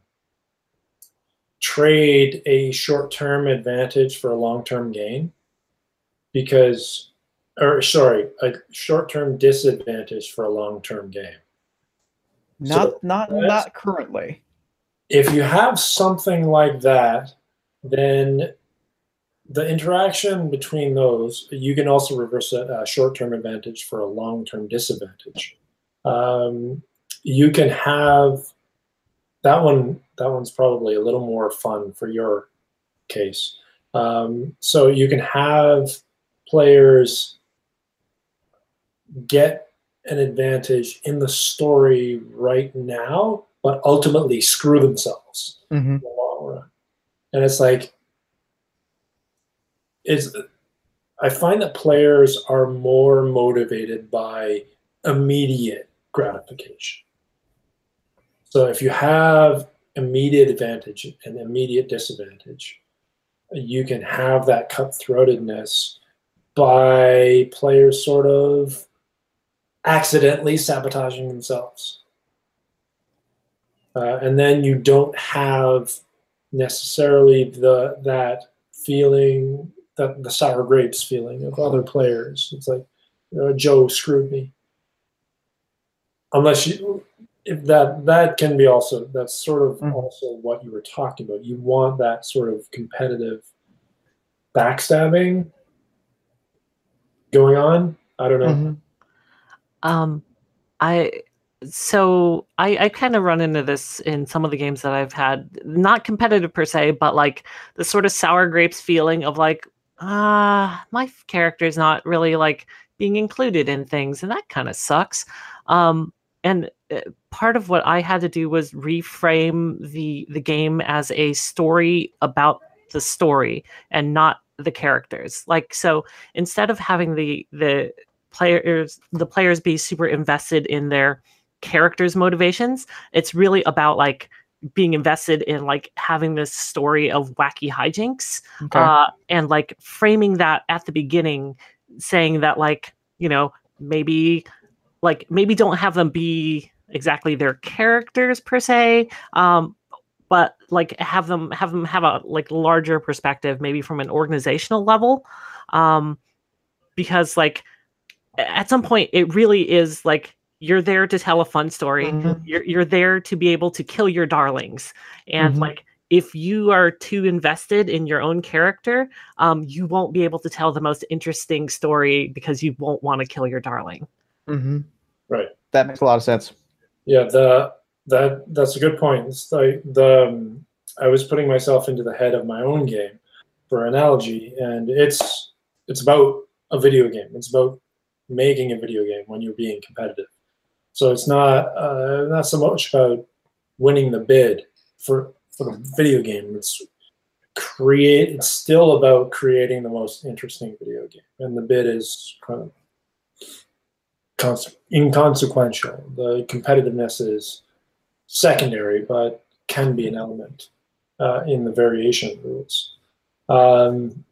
trade a short-term advantage for a long-term gain? Because, or sorry, a short-term disadvantage for a long-term game. Not, so, not, not currently. If you have something like that, then the interaction between those, you can also reverse a, a short-term advantage for a long-term disadvantage. Um, you can have that one. That one's probably a little more fun for your case. Um, so you can have players get an advantage in the story right now, but ultimately screw themselves mm-hmm. in the long run. And it's like is I find that players are more motivated by immediate gratification. So if you have immediate advantage and immediate disadvantage, you can have that cutthroatedness by players sort of accidentally sabotaging themselves. Uh, and then you don't have necessarily the that feeling that the sour grapes feeling of other players. It's like uh, Joe screwed me. Unless you, if that that can be also that's sort of mm. also what you were talking about. You want that sort of competitive backstabbing going on. I don't know. Mm-hmm. Um, I so I, I kind of run into this in some of the games that I've had, not competitive per se, but like the sort of sour grapes feeling of like, ah, uh, my character is not really like being included in things, and that kind of sucks. Um, and uh, part of what I had to do was reframe the the game as a story about the story and not the characters. Like so, instead of having the the players the players be super invested in their characters' motivations, it's really about like being invested in like having this story of wacky hijinks okay. uh, and like framing that at the beginning, saying that like you know maybe like maybe don't have them be exactly their characters per se um but like have them have them have a like larger perspective maybe from an organizational level um because like at some point it really is like you're there to tell a fun story. Mm-hmm. you're, you're there to be able to kill your darlings. And mm-hmm. like if you are too invested in your own character um, you won't be able to tell the most interesting story because you won't want to kill your darling. Mm-hmm. right. That makes a lot of sense. Yeah the that that's a good point. It's like the um, i was putting myself into the head of my own game for analogy and it's it's about a video game. It's about making a video game when you're being competitive so it's not uh, not so much about winning the bid for for the video game. It's create. It's still about creating the most interesting video game, and the bid is kind of cons- inconsequential. The competitiveness is secondary, but can be an element uh, in the variation rules. Um,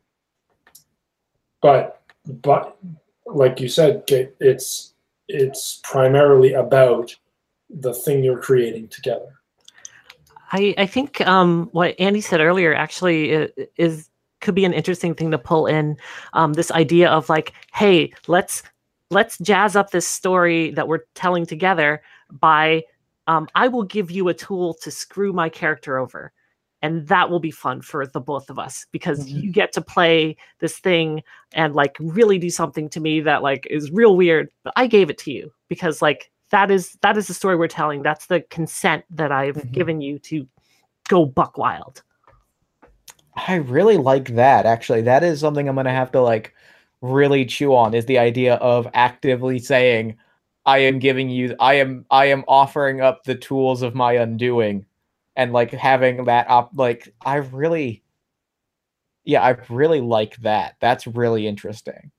but but like you said, it's it's primarily about the thing you're creating together. I, I think um, what Andy said earlier actually is could be an interesting thing to pull in um, this idea of like, hey, let's let's jazz up this story that we're telling together by um, I will give you a tool to screw my character over and that will be fun for the both of us because mm-hmm. you get to play this thing and like really do something to me that like is real weird but i gave it to you because like that is that is the story we're telling that's the consent that i've mm-hmm. given you to go buck wild i really like that actually that is something i'm gonna have to like really chew on is the idea of actively saying i am giving you i am i am offering up the tools of my undoing and like having that up like I really yeah, I really like that. That's really interesting.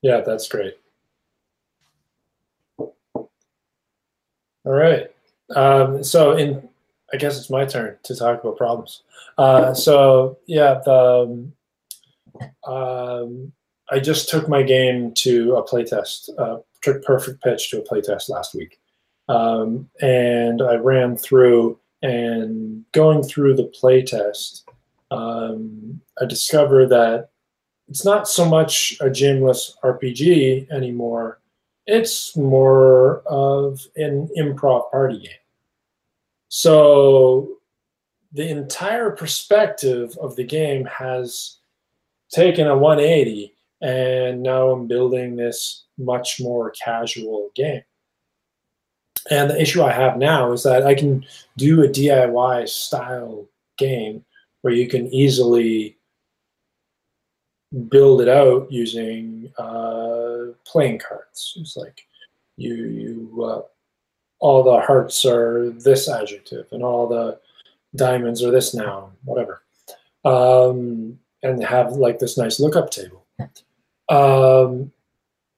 Yeah, that's great. All right. Um, so in I guess it's my turn to talk about problems. Uh, so yeah, the, um, um, I just took my game to a playtest, uh, took perfect pitch to a playtest last week, um, and I ran through and going through the playtest, um, I discover that it's not so much a GMless RPG anymore. It's more of an improv party game. So the entire perspective of the game has taken a 180, and now I'm building this much more casual game. And the issue I have now is that I can do a DIY style game where you can easily build it out using uh, playing cards. It's like you you uh, all the hearts are this adjective and all the diamonds are this noun, whatever, um, and have like this nice lookup table. Um,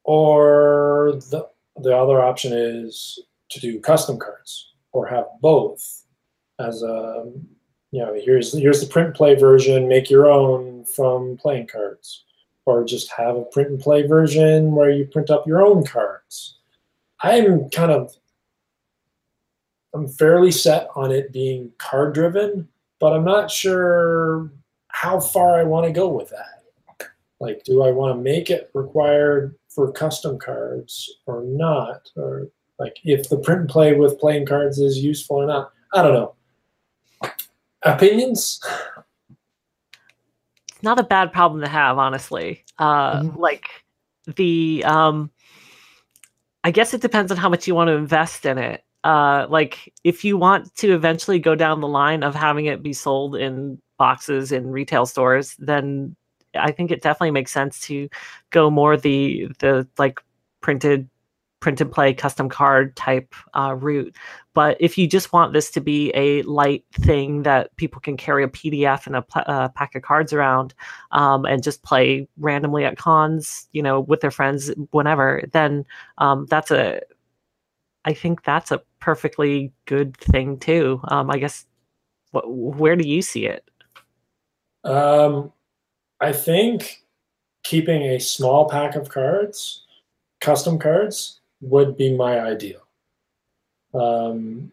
or the the other option is to do custom cards or have both as a you know, here's here's the print and play version. Make your own from playing cards, or just have a print and play version where you print up your own cards. I'm kind of I'm fairly set on it being card driven, but I'm not sure how far I want to go with that. Like, do I want to make it required for custom cards or not? Or like if the print and play with playing cards is useful or not? I don't know. Opinions? It's not a bad problem to have, honestly. Uh, Mhm. Like the, um, I guess it depends on how much you want to invest in it. Uh, like if you want to eventually go down the line of having it be sold in boxes in retail stores, then I think it definitely makes sense to go more the the like printed print and play custom card type uh, route. But if you just want this to be a light thing that people can carry a PDF and a pla- uh, pack of cards around um, and just play randomly at cons, you know, with their friends whenever, then um, that's a, I think that's a perfectly good thing too. Um, I guess, wh- where do you see it? Um, I think keeping a small pack of cards, custom cards, would be my ideal. Um,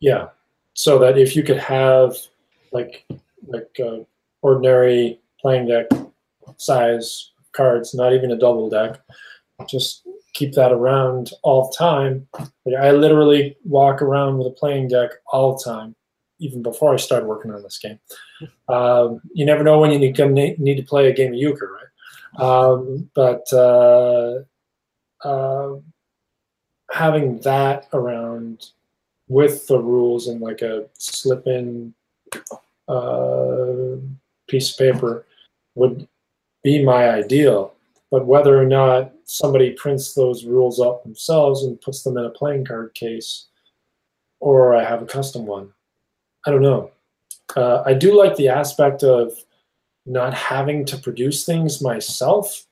yeah, so that if you could have like like uh, ordinary playing deck size cards, not even a double deck, just keep that around all the time. Like, I literally walk around with a playing deck all the time, even before I started working on this game. Um, you never know when you need, need to play a game of euchre, right? Um, but uh, uh, having that around with the rules and like a slip-in uh, piece of paper would be my ideal. But whether or not somebody prints those rules up themselves and puts them in a playing card case, or I have a custom one, I don't know. Uh, I do like the aspect of not having to produce things myself.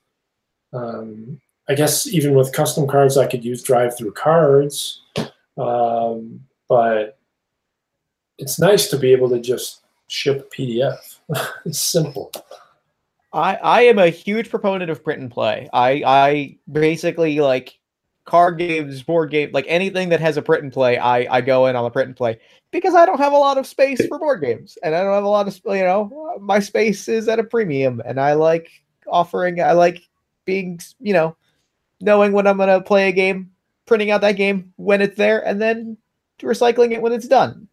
Um, I guess even with custom cards, I could use DriveThruCards, um, but it's nice to be able to just ship PDF. it's simple. I I am a huge proponent of print and play. I I basically like card games, board game, like anything that has a print and play. I I go in on the print and play because I don't have a lot of space for board games, and I don't have a lot of you know my space is at a premium, and I like offering. I like being you know knowing when I'm gonna play a game, printing out that game when it's there, and then recycling it when it's done.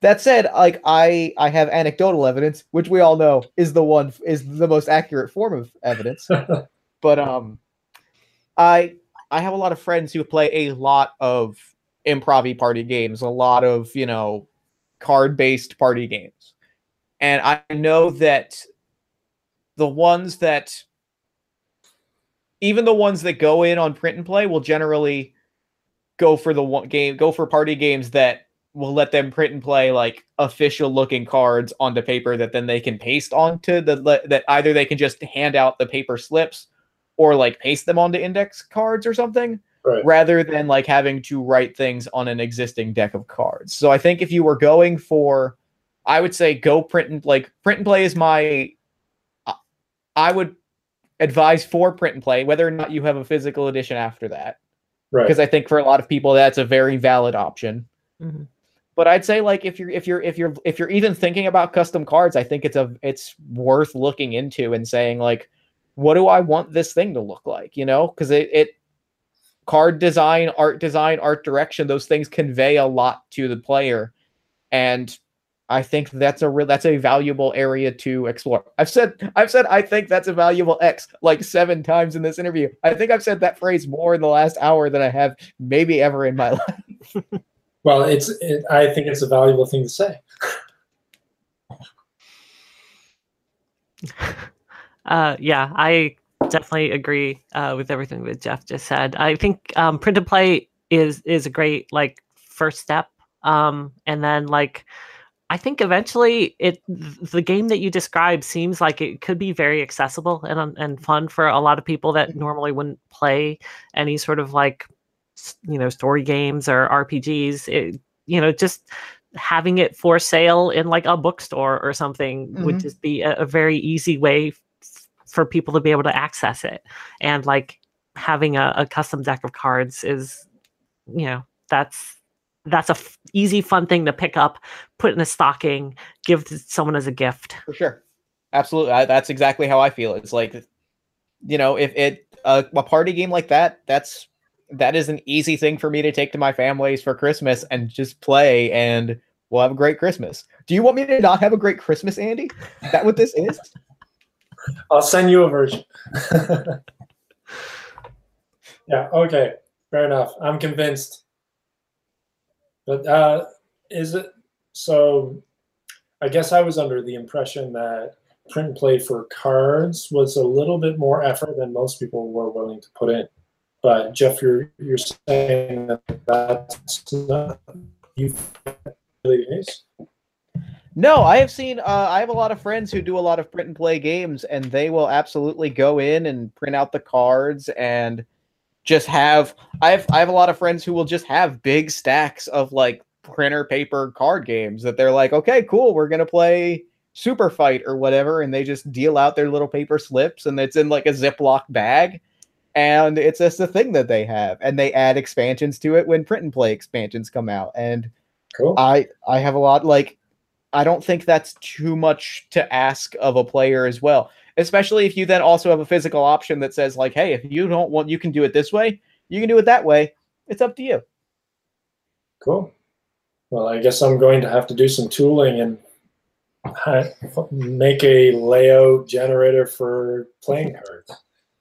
That said, like I I have anecdotal evidence, which we all know is the one is the most accurate form of evidence. but um, I I have a lot of friends who play a lot of improv party games, a lot of you know card based party games, and I know that the ones that even the ones that go in on print and play will generally go for the one game go for party games that will let them print and play like official looking cards onto paper that then they can paste onto the that either they can just hand out the paper slips or like paste them onto index cards or something Right. rather than like having to write things on an existing deck of cards. So I think if you were going for I would say go print and like print and play is my I would advise for print and play whether or not you have a physical edition after that Right. because I think for a lot of people that's a very valid option. Mhm. But I'd say like if you're if you're if you're if you're even thinking about custom cards, I think it's a it's worth looking into and saying like, what do I want this thing to look like? You know, because it it card design, art design, art direction, those things convey a lot to the player, and I think that's a real that's a valuable area to explore. I've said I've said I think that's a valuable X like seven times in this interview. I think I've said that phrase more in the last hour than I have maybe ever in my life. Well, it's. It, I think it's a valuable thing to say. Uh, yeah, I definitely agree uh, with everything that Jeff just said. I think um, print and play is is a great like first step, um, and then like I think eventually it the game that you describe seems like it could be very accessible and and fun for a lot of people that normally wouldn't play any sort of like you know story games or RPGs. It, you know, just having it for sale in like a bookstore or something would Mhm. just be a, a very easy way f- for people to be able to access it. And like having a, a custom deck of cards is, you know, that's that's a f- easy, fun thing to pick up, put in a stocking, give to someone as a gift. For sure. Absolutely. I, that's exactly how I feel. It's like, you know, if it a, a party game like that, that's that is an easy thing for me to take to my families for Christmas and just play, and we'll have a great Christmas. Do you want me to not have a great Christmas, Andy? Is that what this is? I'll send you a version. yeah, okay. Fair enough. I'm convinced. But uh is it so I guess I was under the impression that print and play for cards was a little bit more effort than most people were willing to put in. But Jeff, you're you're saying that that's not you really is? No, I have seen. Uh, I have a lot of friends who do a lot of print and play games, and they will absolutely go in and print out the cards and just have. I have. I have a lot of friends who will just have big stacks of like printer paper card games that they're like, okay, cool, we're gonna play Super Fight or whatever, and they just deal out their little paper slips, and it's in like a Ziploc bag, and it's just a thing that they have, and they add expansions to it when print and play expansions come out, and Cool. I I have a lot like I don't think that's too much to ask of a player as well. Especially if you then also have a physical option that says like, hey, if you don't want you can do it this way, you can do it that way. It's up to you. Cool. Well, I guess I'm going to have to do some tooling and make a layout generator for playing cards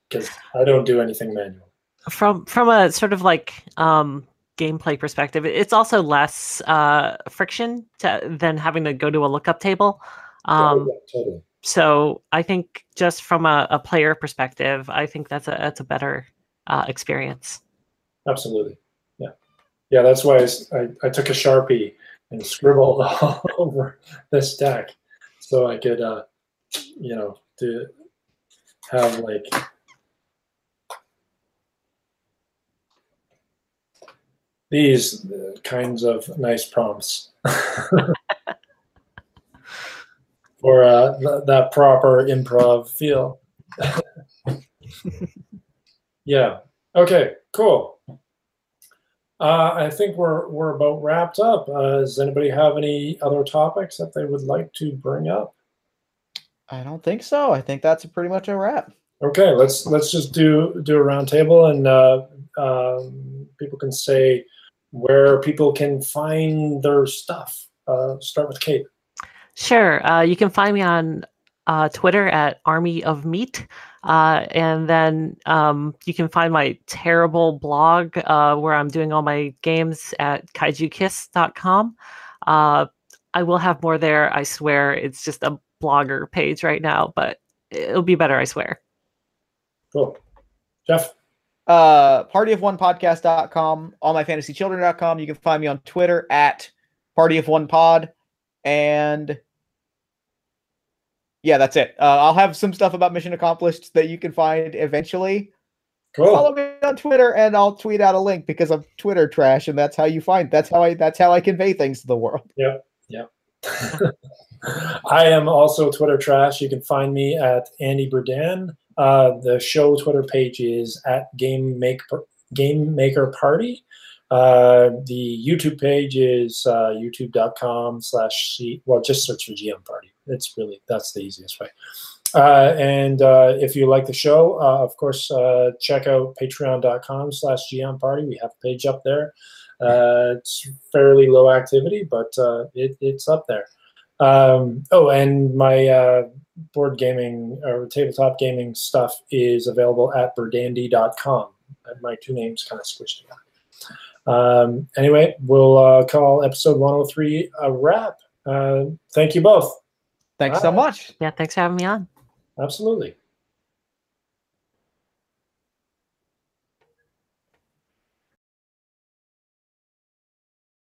because I don't do anything manual. from from a sort of like um gameplay perspective it's also less uh friction to, than having to go to a lookup table um Yeah, totally. So i think just from a, a player perspective i think that's a that's a better uh, experience Absolutely. Yeah. Yeah, that's why I, I took a Sharpie and scribbled all over this deck so I could, uh, you know, to have like these uh, kinds of nice prompts for uh, th- that proper improv feel. yeah. Okay. Cool. Uh, I think we're we're about wrapped up. Uh, does anybody have any other topics that they would like to bring up? I don't think so. I think that's pretty much a wrap. Okay, let's let's just do do a roundtable, and uh, um, people can say where people can find their stuff. Uh, start with Kate. Sure. Uh, you can find me on uh, Twitter at Army of Meat. Uh, and then um, you can find my terrible blog uh, where I'm doing all my games at kaijukiss.com. Uh, I will have more there, I swear. It's just a blogger page right now, but it'll be better, I swear. Cool. Jeff. Uh party of one podcast.com, allmyfantasychildren.com. You can find me on Twitter at party of one pod. And yeah, that's it. Uh, I'll have some stuff about Mission Accomplished that you can find eventually. Follow me on Twitter and I'll tweet out a link because I'm Twitter trash and that's how you find that's how I that's how I convey things to the world. Yep. Yep. I am also Twitter trash. You can find me at Andy Berdan. Uh, the show Twitter page is at Game Maker Game Maker Party. Uh, the YouTube page is uh, youtube.com slash well, just search for GM Party. It's really that's the easiest way. Uh, and uh, if you like the show, uh, of course, check out patreon.com slash GM Party. We have a page up there. It's fairly low activity, but it, it's up there. Um, oh, and my board gaming or tabletop gaming stuff is available at berdandy.com. My two names kind of squished together. Um, anyway, we'll uh, call episode 103 a wrap. Uh, thank you both. Thanks so much. Yeah, thanks for having me on. Absolutely.